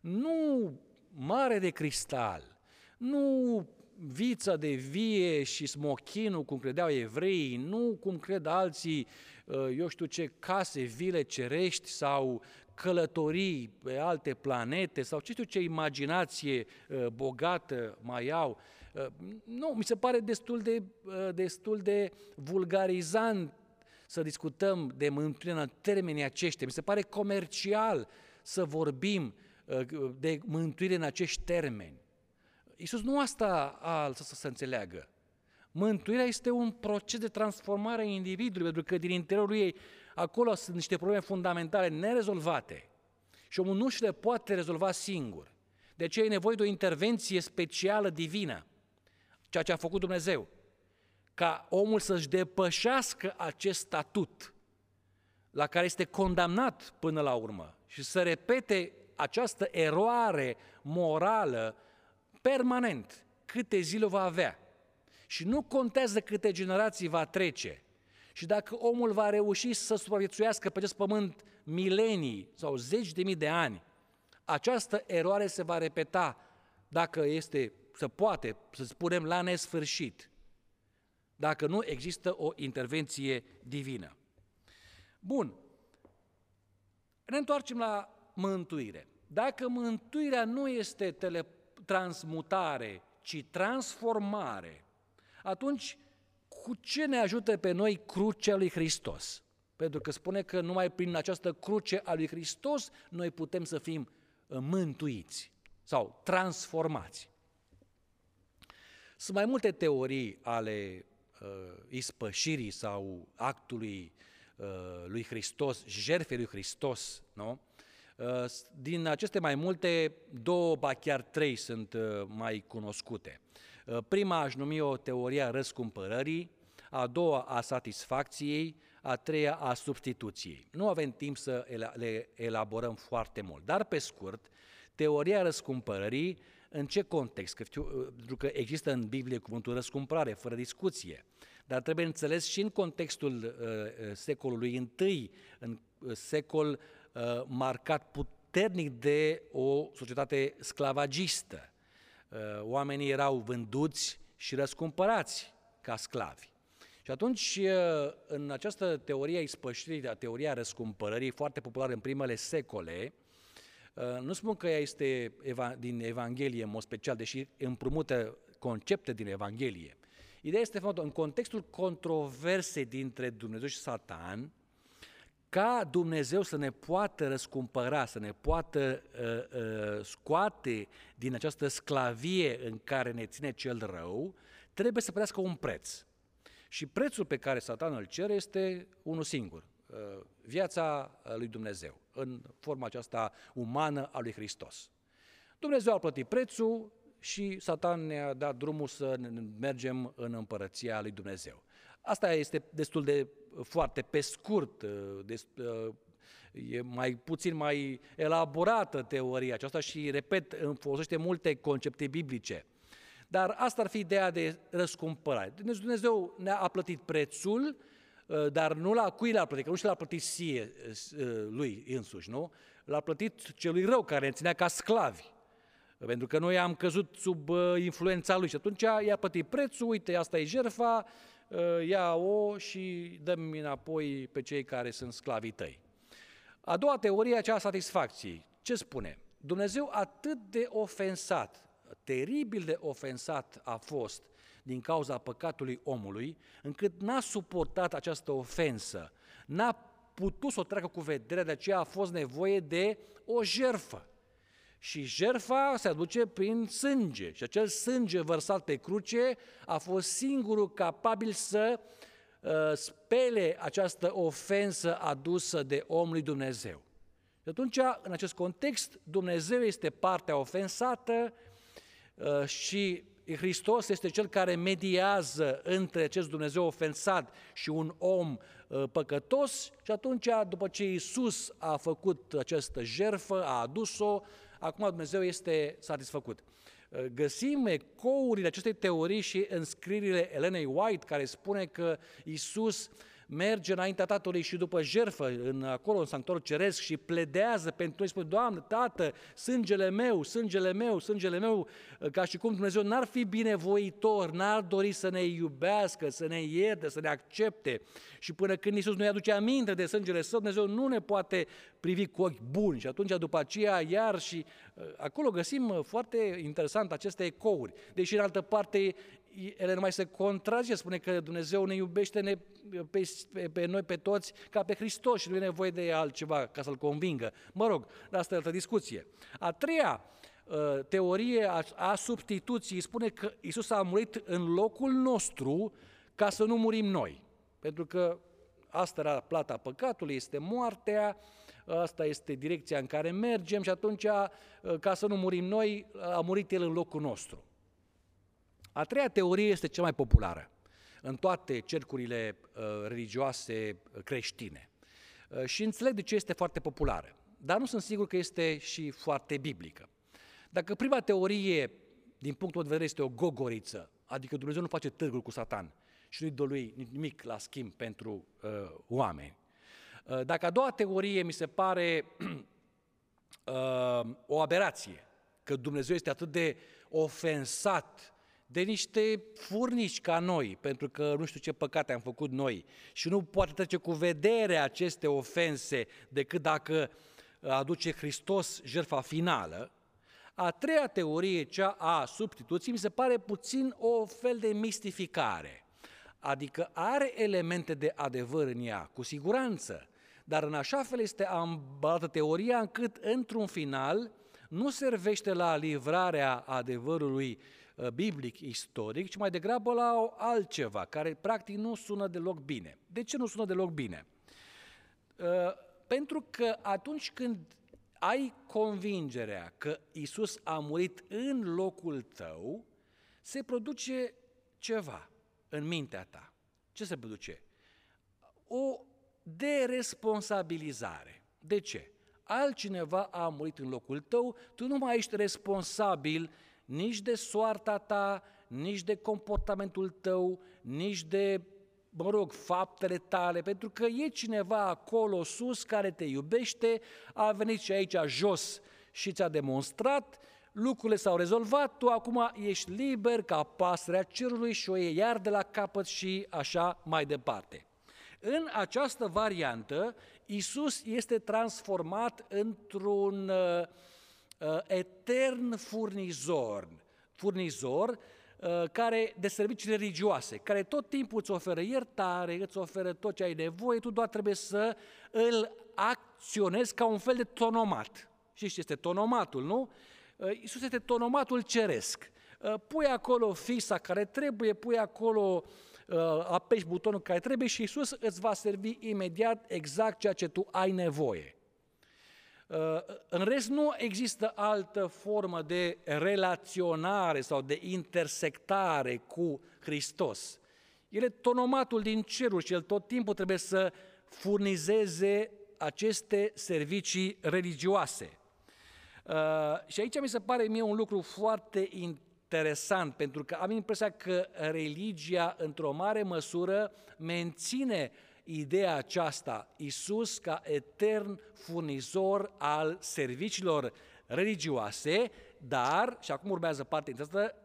Nu mare de cristal, nu vița de vie și smochinul, cum credeau evreii, nu cum cred alții, uh, eu știu ce, case, vile cerești sau călătorii pe alte planete sau ce știu ce imaginație uh, bogată mai au. Uh, nu, mi se pare destul de, destul de vulgarizant să discutăm de mântuire în termenii aceștia. Mi se pare comercial să vorbim de mântuire în acești termeni. Iisus nu asta a lăsat să se înțeleagă. Mântuirea este un proces de transformare a individului, pentru că din interiorul ei acolo sunt niște probleme fundamentale nerezolvate și omul nu și le poate rezolva singur. De aceea e nevoie de o intervenție specială divină, ceea ce a făcut Dumnezeu, ca omul să-și depășească acest statut la care este condamnat până la urmă și să repete această eroare morală permanent câte zile va avea. Și nu contează câte generații va trece. Și dacă omul va reuși să supraviețuiască pe acest pământ milenii sau zeci de mii de ani, această eroare se va repeta dacă este, să poate, să spunem, la nesfârșit, dacă nu există o intervenție divină. Bun, ne întoarcem la mântuire. Dacă mântuirea nu este tele, transmutare, ci transformare, atunci cu ce ne ajută pe noi crucea lui Hristos? Pentru că spune că numai prin această cruce a lui Hristos noi putem să fim uh, mântuiți sau transformați. Sunt mai multe teorii ale uh, ispășirii sau actului uh, lui Hristos, jertfei lui Hristos, nu? Uh, din aceste mai multe, două, ba chiar trei sunt uh, mai cunoscute. Uh, prima aș numi o teorie a răscumpărării, a doua a satisfacției, a treia a substituției. Nu avem timp să le elaborăm foarte mult, dar pe scurt, teoria răscumpărării, în ce context? Că știu, pentru că există în Biblie cuvântul răscumpărare, fără discuție, dar trebuie înțeles și în contextul uh, secolului I, în secol Uh, marcat puternic de o societate sclavagistă. Uh, oamenii erau vânduți și răscumpărați ca sclavi. Și atunci, uh, în această teorie a ispășirii, teoria răscumpărării, foarte populară în primele secole, nu spun că ea este din Evanghelie în mod special, deși împrumută concepte din Evanghelie. Ideea este că în contextul controversei dintre Dumnezeu și Satan, ca Dumnezeu să ne poată răscumpăra, să ne poată uh, uh, scoate din această sclavie în care ne ține cel rău, trebuie să plătească un preț. Și prețul pe care Satan îl cere este unul singur, uh, viața lui Dumnezeu, în forma aceasta umană a lui Hristos. Dumnezeu a plătit prețul și Satan ne-a dat drumul să mergem în împărăția lui Dumnezeu. Asta este destul de foarte pe scurt, uh, de, uh, e mai puțin mai elaborată teoria aceasta și, repet, folosește multe concepte biblice. Dar asta ar fi ideea de răscumpărare. Dumnezeu ne-a plătit prețul, uh, dar nu la cui l-a plătit, că nu și l-a plătit sie, lui însuși, nu? L-a plătit celui rău care ne ținea ca sclavi. Pentru că noi am căzut sub influența lui și atunci i-a plătit prețul, uite, asta e jertfa, Ă, ia-o și dăm înapoi pe cei care sunt sclavii tăi. A doua teorie, cea a satisfacției. Ce spune? Dumnezeu atât de ofensat, teribil de ofensat a fost din cauza păcatului omului, încât n-a suportat această ofensă, n-a putut să o treacă cu vederea, de aceea a fost nevoie de o jerfă. Și jerfa se aduce prin sânge. Și acel sânge vărsat pe cruce a fost singurul capabil să uh, spele această ofensă adusă de omului Dumnezeu. Și atunci, în acest context, Dumnezeu este partea ofensată uh, și Hristos este cel care mediază între acest Dumnezeu ofensat și un om uh, păcătos și atunci, după ce Iisus a făcut această jerfă, a adus-o, acum Dumnezeu este satisfăcut. Uh, găsim ecourile acestei teorii și în scrierile Elenei White, care spune că Iisus merge înaintea Tatălui și după jerfă, în, acolo în sanctuarul ceresc și pledează pentru noi, spune, Doamne, Tată, sângele meu, sângele meu, sângele meu, ca și cum Dumnezeu n-ar fi binevoitor, n-ar dori să ne iubească, să ne ierte, să ne accepte. Și până când Iisus nu-i aduce aminte de sângele său, Dumnezeu nu ne poate privi cu ochi buni. Și atunci, după aceea, iar și acolo găsim foarte interesant aceste ecouri. Deși, în altă parte, ele nu mai se contrage, spune că Dumnezeu ne iubește ne, pe, pe, pe noi, pe toți, ca pe Hristos și nu e nevoie de altceva ca să-L convingă. Mă rog, asta e altă discuție. A treia uh, teorie a, a substituției spune că Isus a murit în locul nostru ca să nu murim noi. Pentru că asta era plata păcatului, este moartea, asta este direcția în care mergem și atunci, uh, ca să nu murim noi, a murit El în locul nostru. A treia teorie este cea mai populară în toate cercurile uh, religioase uh, creștine. Uh, și înțeleg de ce este foarte populară, dar nu sunt sigur că este și foarte biblică. Dacă prima teorie, din punctul de vedere, este o gogoriță, adică Dumnezeu nu face târguri cu Satan și nu-i dă lui nimic la schimb pentru uh, oameni. Uh, dacă a doua teorie mi se pare [clears throat] uh, o aberație, că Dumnezeu este atât de ofensat de niște furnici ca noi, pentru că nu știu ce păcate am făcut noi și nu poate trece cu vedere aceste ofense decât dacă aduce Hristos jertfa finală. A treia teorie, cea a substituției, mi se pare puțin o fel de mistificare. Adică are elemente de adevăr în ea, cu siguranță, dar în așa fel este ambalată teoria încât, într-un final, nu servește la livrarea adevărului Uh, biblic, istoric, ci mai degrabă la altceva, care practic nu sună deloc bine. De ce nu sună deloc bine? Uh, pentru că atunci când ai convingerea că Isus a murit în locul tău, se produce ceva în mintea ta. Ce se produce? O deresponsabilizare. De ce? Altcineva a murit în locul tău, tu nu mai ești responsabil nici de soarta ta, nici de comportamentul tău, nici de, mă rog, faptele tale, pentru că e cineva acolo sus care te iubește, a venit și aici jos și ți-a demonstrat, lucrurile s-au rezolvat, tu acum ești liber ca pasărea cerului și o iei iar de la capăt și așa mai departe. În această variantă, Isus este transformat într-un uh, uh, etern furnizor, furnizor uh, care de servicii religioase, care tot timpul îți oferă iertare, îți oferă tot ce ai nevoie, tu doar trebuie să îl acționezi ca un fel de tonomat. Știți ce este tonomatul, nu? Uh, Iisus este tonomatul ceresc. Uh, pui acolo fisa care trebuie, pui acolo uh, apeși butonul care trebuie și Iisus îți va servi imediat exact ceea ce tu ai nevoie. Uh, în rest, nu există altă formă de relaționare sau de intersectare cu Hristos. El e tonomatul din cerul și el tot timpul trebuie să furnizeze aceste servicii religioase. Uh, și aici mi se pare mie un lucru foarte interesant, pentru că am impresia că religia, într-o mare măsură, menține ideea aceasta, Isus ca etern furnizor al serviciilor religioase, dar, și acum urmează partea interesantă,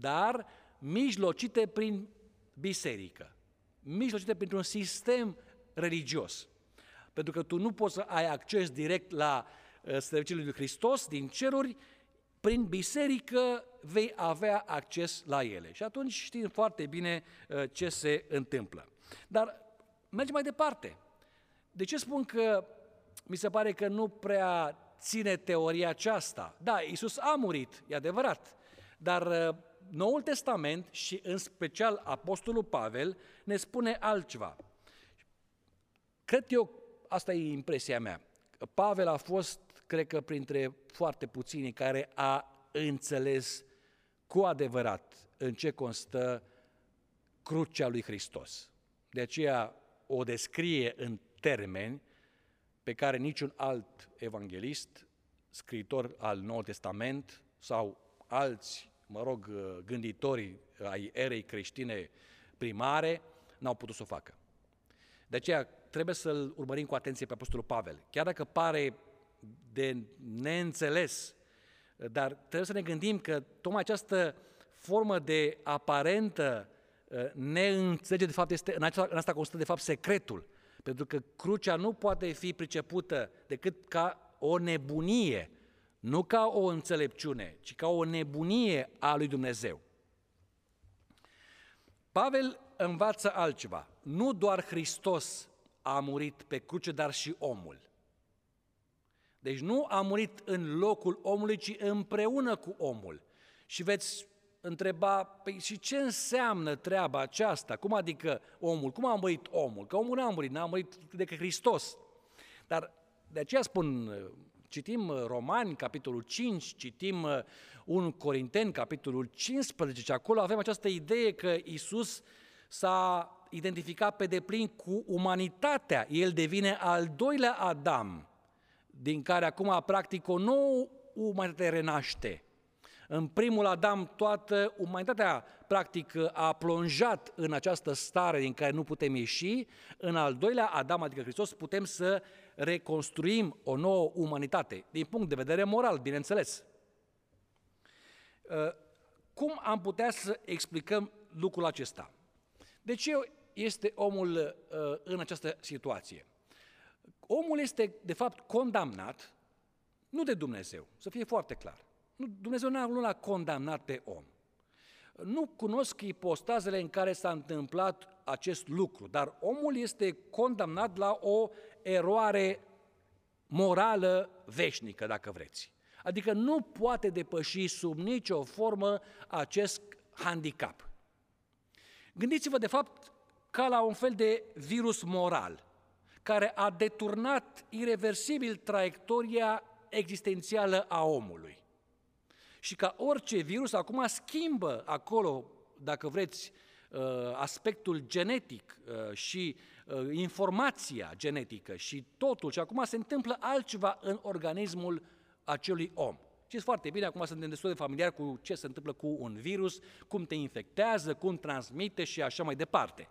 dar mijlocite prin biserică, mijlocite printr-un sistem religios. Pentru că tu nu poți să ai acces direct la uh, serviciile lui Hristos din ceruri, prin biserică vei avea acces la ele. Și atunci știm foarte bine uh, ce se întâmplă. Dar mergem mai departe. De ce spun că mi se pare că nu prea ține teoria aceasta? Da, Isus a murit, e adevărat, dar uh, Noul Testament și în special Apostolul Pavel ne spune altceva. Cred eu, asta e impresia mea, Pavel a fost, cred că, printre foarte puțini care a înțeles cu adevărat în ce constă crucea lui Hristos. De aceea o descrie în termeni pe care niciun alt evanghelist, scriitor al Noului Testament sau alți, mă rog, gânditori ai erei creștine primare, n-au putut să o facă. De aceea trebuie să-l urmărim cu atenție pe Apostolul Pavel. Chiar dacă pare de neînțeles, dar trebuie să ne gândim că tocmai această formă de aparentă uh, neînțelege, de fapt, este, în, aceasta, în asta constă, de fapt, secretul. Pentru că crucea nu poate fi pricepută decât ca o nebunie, nu ca o înțelepciune, ci ca o nebunie a lui Dumnezeu. Pavel învață altceva. Nu doar Hristos a murit pe cruce, dar și omul. Deci nu a murit în locul omului, ci împreună cu omul. Și veți întreba, păi și ce înseamnă treaba aceasta? Cum adică omul? Cum a murit omul? Că omul n-a murit, n-a murit decât Hristos. Dar de aceea spun, citim Romani, capitolul 5, citim 1 Corinteni, capitolul 15, și acolo avem această idee că Isus s-a identificat pe deplin cu umanitatea. El devine al doilea Adam, din care acum practic o nouă umanitate renaște. În primul Adam toată umanitatea practic a plonjat în această stare din care nu putem ieși, în al doilea Adam, adică Hristos, putem să reconstruim o nouă umanitate, din punct de vedere moral, bineînțeles. Uh, cum am putea să explicăm lucrul acesta? De ce este omul uh, în această situație? Omul este, de fapt, condamnat, nu de Dumnezeu, să fie foarte clar. Nu, Dumnezeu nu l-a condamnat pe om. Nu cunosc ipostazele în care s-a întâmplat acest lucru, dar omul este condamnat la o eroare morală veșnică, dacă vreți. Adică nu poate depăși sub nicio formă acest handicap. Gândiți-vă, de fapt, ca la un fel de virus moral care a deturnat irreversibil traiectoria existențială a omului. Și ca orice virus, acum schimbă acolo, dacă vreți, uh, aspectul genetic uh, și uh, informația genetică și totul. Și acum se întâmplă altceva în organismul acelui om. Știți foarte bine, acum suntem destul de familiari cu ce se întâmplă cu un virus, cum te infectează, cum transmite și așa mai departe.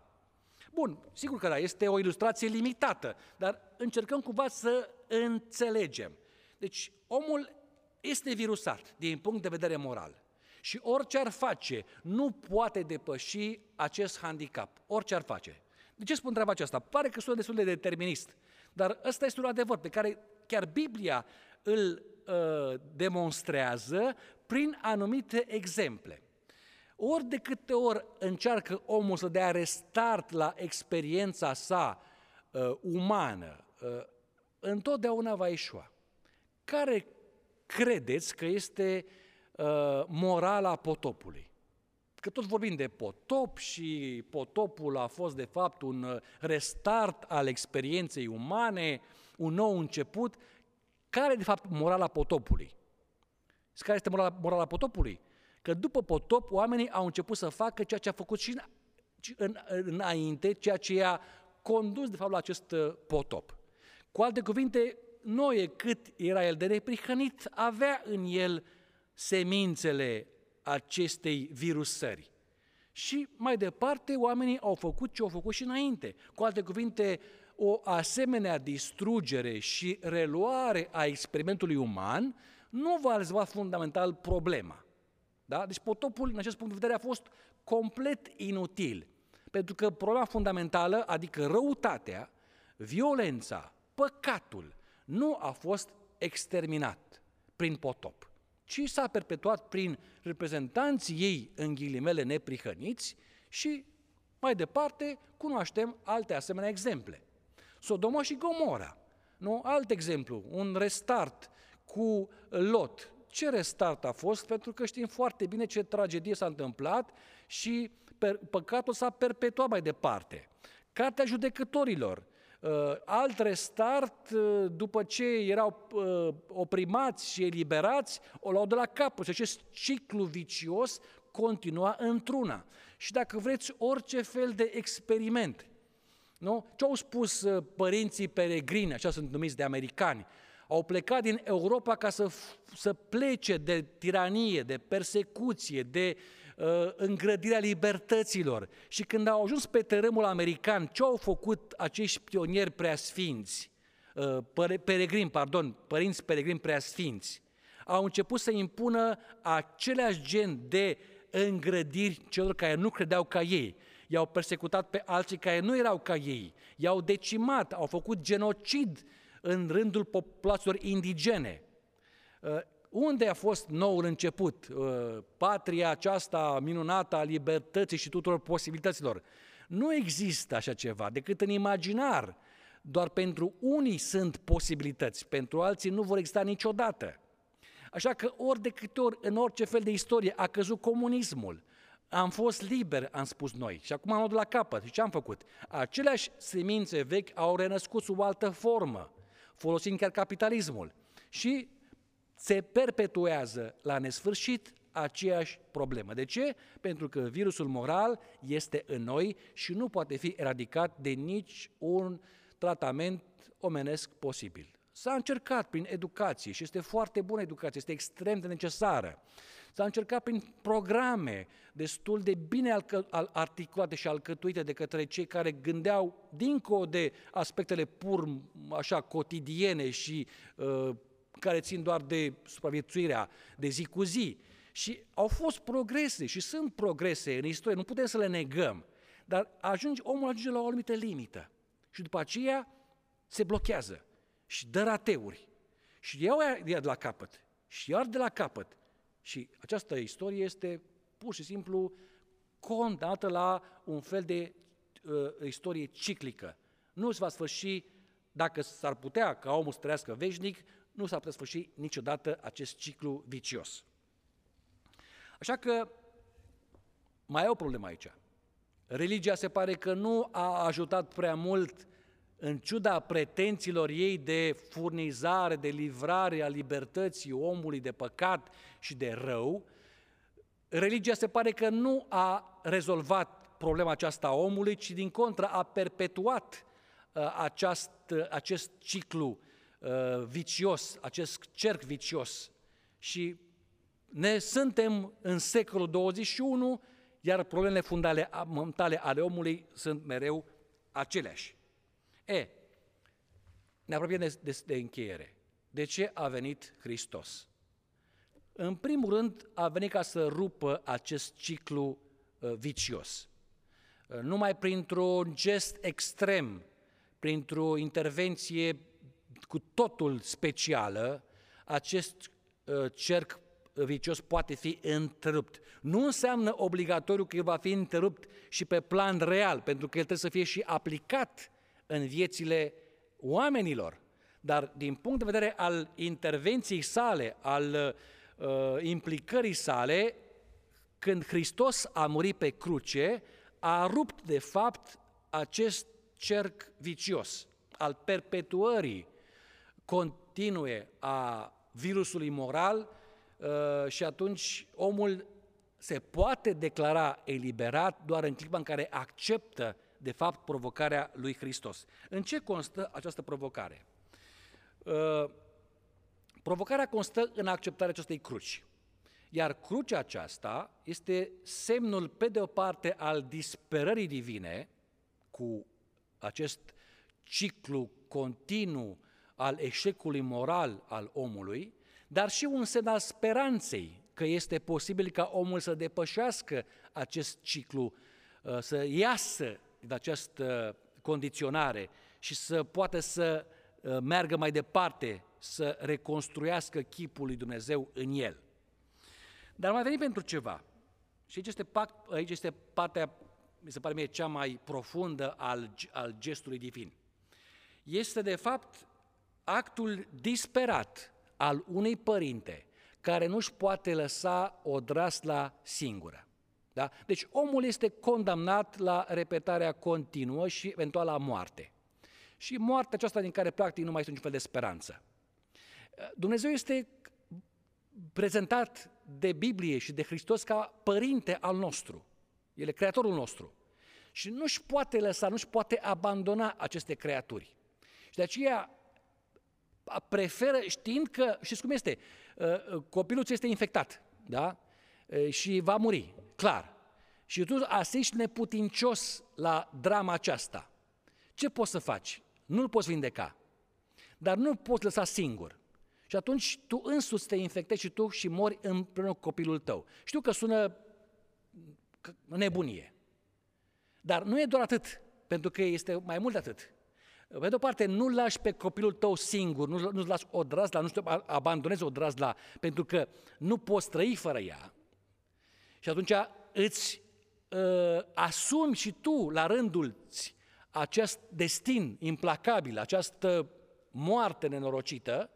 Bun, sigur că da, este o ilustrație limitată, dar încercăm cumva să înțelegem. Deci, omul este virusat din punct de vedere moral. Și orice ar face, nu poate depăși acest handicap. Orice ar face. De ce spun treaba aceasta? Pare că sună destul de determinist, dar ăsta este un adevăr pe care chiar Biblia îl uh, demonstrează prin anumite exemple. Ori de câte ori încearcă omul să dea restart la experiența sa uh, umană, uh, întotdeauna va ieșua. Care credeți că este uh, morala potopului? Că tot vorbim de potop și potopul a fost de fapt un uh, restart al experienței umane, un nou început. Care de fapt morala potopului? Care este morala, morala potopului? Că după potop oamenii au început să facă ceea ce a făcut și în, în, înainte, ceea ce i-a condus de fapt la acest uh, potop. Cu alte cuvinte, Noe, cât era el de neprihănit, avea în el semințele acestei virusări. Și mai departe, oamenii au făcut ce au făcut și înainte. Cu alte cuvinte, o asemenea distrugere și reluare a experimentului uman nu va rezolva fundamental problema. Da? Deci potopul, în acest punct de vedere, a fost complet inutil. Pentru că problema fundamentală, adică răutatea, violența, păcatul, nu a fost exterminat prin potop, ci s-a perpetuat prin reprezentanții ei, în ghilimele, neprihăniți și mai departe cunoaștem alte asemenea exemple. Sodoma și Gomora, nu? Alt exemplu, un restart cu Lot. Ce restart a fost? Pentru că știm foarte bine ce tragedie s-a întâmplat și păcatul s-a perpetuat mai departe. Cartea judecătorilor, Uh, alt restart, uh, după ce erau uh, oprimați și eliberați, o luau de la capăt și acest ciclu vicios continua într-una. Și dacă vreți, orice fel de experiment. Nu? Ce au spus părinții peregrini, așa sunt numiți de americani? Au plecat din Europa ca să, să plece de tiranie, de persecuție, de uh, Uh, îngrădirea libertăților. Și când au ajuns pe terenul american, ce au făcut acești pionieri preasfinți, uh, peregrini, pardon, părinți peregrini preasfinți? Au început să impună același gen de îngrădiri celor care nu credeau ca ei. I-au persecutat pe alții care nu erau ca ei, i-au decimat, au făcut genocid în rândul populațiilor indigene. Uh, unde a fost noul început? Uh, patria aceasta minunată a libertății și tuturor posibilităților. Nu există așa ceva decât în imaginar. Doar pentru unii sunt posibilități, pentru alții nu vor exista niciodată. Așa că ori de câte ori, în orice fel de istorie, a căzut comunismul, am fost liber, am spus noi, și acum am luat la capăt. Și ce am făcut? Aceleași semințe vechi au renăscut sub altă formă, folosind chiar capitalismul. Și se perpetuează la nesfârșit aceeași problemă. De ce? Pentru că virusul moral este în noi și nu poate fi eradicat de nici un tratament omenesc posibil. S-a încercat prin educație și este foarte bună educație, este extrem de necesară. S-a încercat prin programe destul de bine articulate și alcătuite de către cei care gândeau dincolo de aspectele pur așa cotidiene și uh, care țin doar de supraviețuirea de zi cu zi. Și au fost progrese și sunt progrese în istorie, nu putem să le negăm, dar ajunge, omul ajunge la o anumită limită și după aceea se blochează și dă rateuri și iau ea de la capăt și iar de la capăt. Și această istorie este pur și simplu condată la un fel de uh, istorie ciclică. Nu se va sfârși, dacă s-ar putea ca omul să trăiască veșnic, nu s-ar putea sfârși niciodată acest ciclu vicios. Așa că mai e o problemă aici. Religia se pare că nu a ajutat prea mult în ciuda pretențiilor ei de furnizare, de livrare a libertății omului de păcat și de rău, religia se pare că nu a rezolvat problema aceasta a omului, ci din contră a perpetuat uh, aceast, uh, acest ciclu uh, vicios, acest cerc vicios. Și ne suntem în secolul 21, iar problemele fundamentale ale omului sunt mereu aceleași. E, ne apropiem de, de, de încheiere. De ce a venit Hristos? În primul rând, a venit ca să rupă acest ciclu uh, vicios. Uh, numai printr-un gest extrem, printr-o intervenție cu totul specială, acest uh, cerc vicios poate fi întrerupt. Nu înseamnă obligatoriu că el va fi întrerupt și pe plan real, pentru că el trebuie să fie și aplicat în viețile oamenilor. Dar din punct de vedere al intervenției sale, al uh, implicării sale, când Hristos a murit pe cruce, a rupt de fapt acest cerc vicios al perpetuării continue a virusului moral uh, și atunci omul se poate declara eliberat doar în clipa în care acceptă de fapt provocarea lui Hristos. În ce constă această provocare? Uh, provocarea constă în acceptarea acestei cruci. Iar crucea aceasta este semnul, pe de o parte, al disperării divine, cu acest ciclu continuu al eșecului moral al omului, dar și un semn al speranței că este posibil ca omul să depășească acest ciclu, uh, să iasă din această condiționare și să poată să uh, meargă mai departe, să reconstruiască chipul lui Dumnezeu în el. Dar mai venit pentru ceva. Și aici este, aici este partea, mi se pare mie, cea mai profundă al, al gestului divin. Este, de fapt, actul disperat al unui părinte care nu-și poate lăsa o drasla singură. Da? Deci omul este condamnat la repetarea continuă și eventual la moarte. și moartea aceasta din care practic nu mai este niciun fel de speranță. Dumnezeu este prezentat de Biblie și de Hristos ca părinte al nostru. El e creatorul nostru. Și nu-și poate lăsa, nu-și poate abandona aceste creaturi. Și de aceea preferă, știind că, știți cum este, uh, uh, copilul ți este infectat, da? Uh, și va muri, clar. Și tu asisti neputincios la drama aceasta. Ce poți să faci? Nu-l poți vindeca, dar nu poți lăsa singur. Și atunci tu însuți te infectezi și tu și mori împreună cu copilul tău. Știu că sună nebunie, dar nu e doar atât, pentru că este mai mult de atât. Pe de o parte, nu lași pe copilul tău singur, nu, nu-ți lași o drazla, nu abandonezi o drazla, pentru că nu poți trăi fără ea. Și atunci îți uh, asumi și tu, la rândul acest destin implacabil, această moarte nenorocită,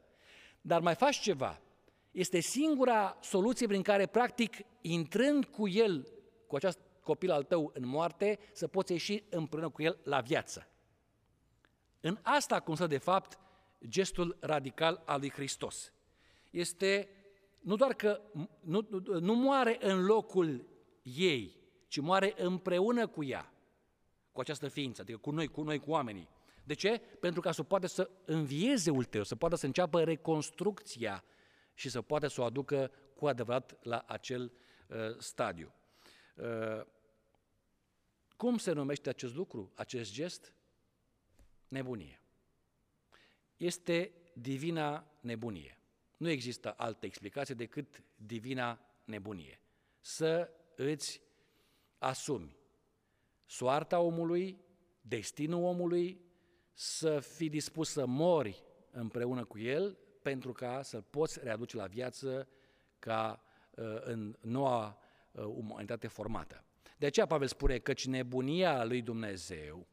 dar mai faci ceva. Este singura soluție prin care, practic, intrând cu el, cu acest copil al tău în moarte, să poți ieși împreună cu el la viață. În asta constă, de fapt, gestul radical al lui Hristos. Este nu doar că nu, nu, nu moare în locul ei, ci moare împreună cu ea, cu această ființă, adică cu noi, cu noi, cu oamenii. De ce? Pentru ca să poată să învieze ulterior, să poată să înceapă reconstrucția și să poată să o aducă cu adevărat la acel uh, stadiu. Uh, cum se numește acest lucru, acest gest? Nebunie. Este divina nebunie. Nu există altă explicație decât divina nebunie. Să îți asumi soarta omului, destinul omului, să fii dispus să mori împreună cu el pentru ca să poți readuce la viață ca uh, în noua uh, umanitate formată. De aceea Pavel spune că nebunia lui Dumnezeu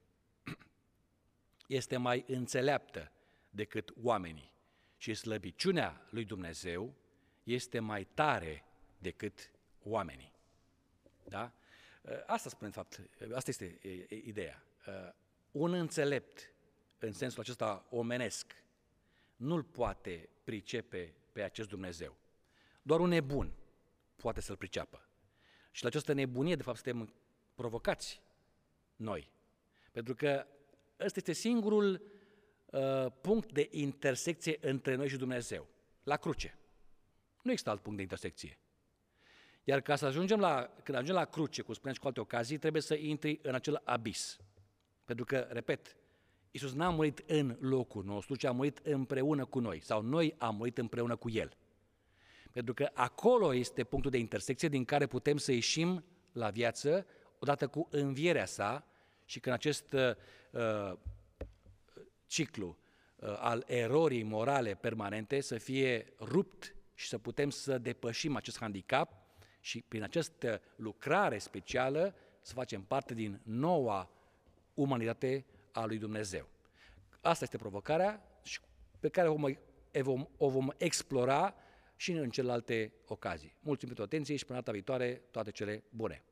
este mai înțeleaptă decât oamenii și slăbiciunea lui Dumnezeu este mai tare decât oamenii. Da? Uh, asta spune, în fapt, asta este ideea. Un înțelept în sensul acesta omenesc, nu-l poate pricepe pe acest Dumnezeu. Doar un nebun poate să-l priceapă. Și la această nebunie, de fapt, suntem provocați noi. Pentru că ăsta este singurul uh, punct de intersecție între noi și Dumnezeu. La cruce. Nu există alt punct de intersecție. Iar ca să ajungem la, când ajungem la cruce, cum spuneam și cu alte ocazii, trebuie să intri în acel abis. Pentru că, repet, Iisus n-a murit în locul nostru, ci a murit împreună cu noi, sau noi am murit împreună cu El. Pentru că acolo este punctul de intersecție din care putem să ieșim la viață odată cu învierea sa și când acest uh, ciclu uh, al erorii morale permanente să fie rupt și să putem să depășim acest handicap și prin această lucrare specială să facem parte din noua umanitate a lui Dumnezeu. Asta este provocarea pe care o vom, o vom explora și în celelalte ocazii. Mulțumim pentru atenție și până data viitoare toate cele bune!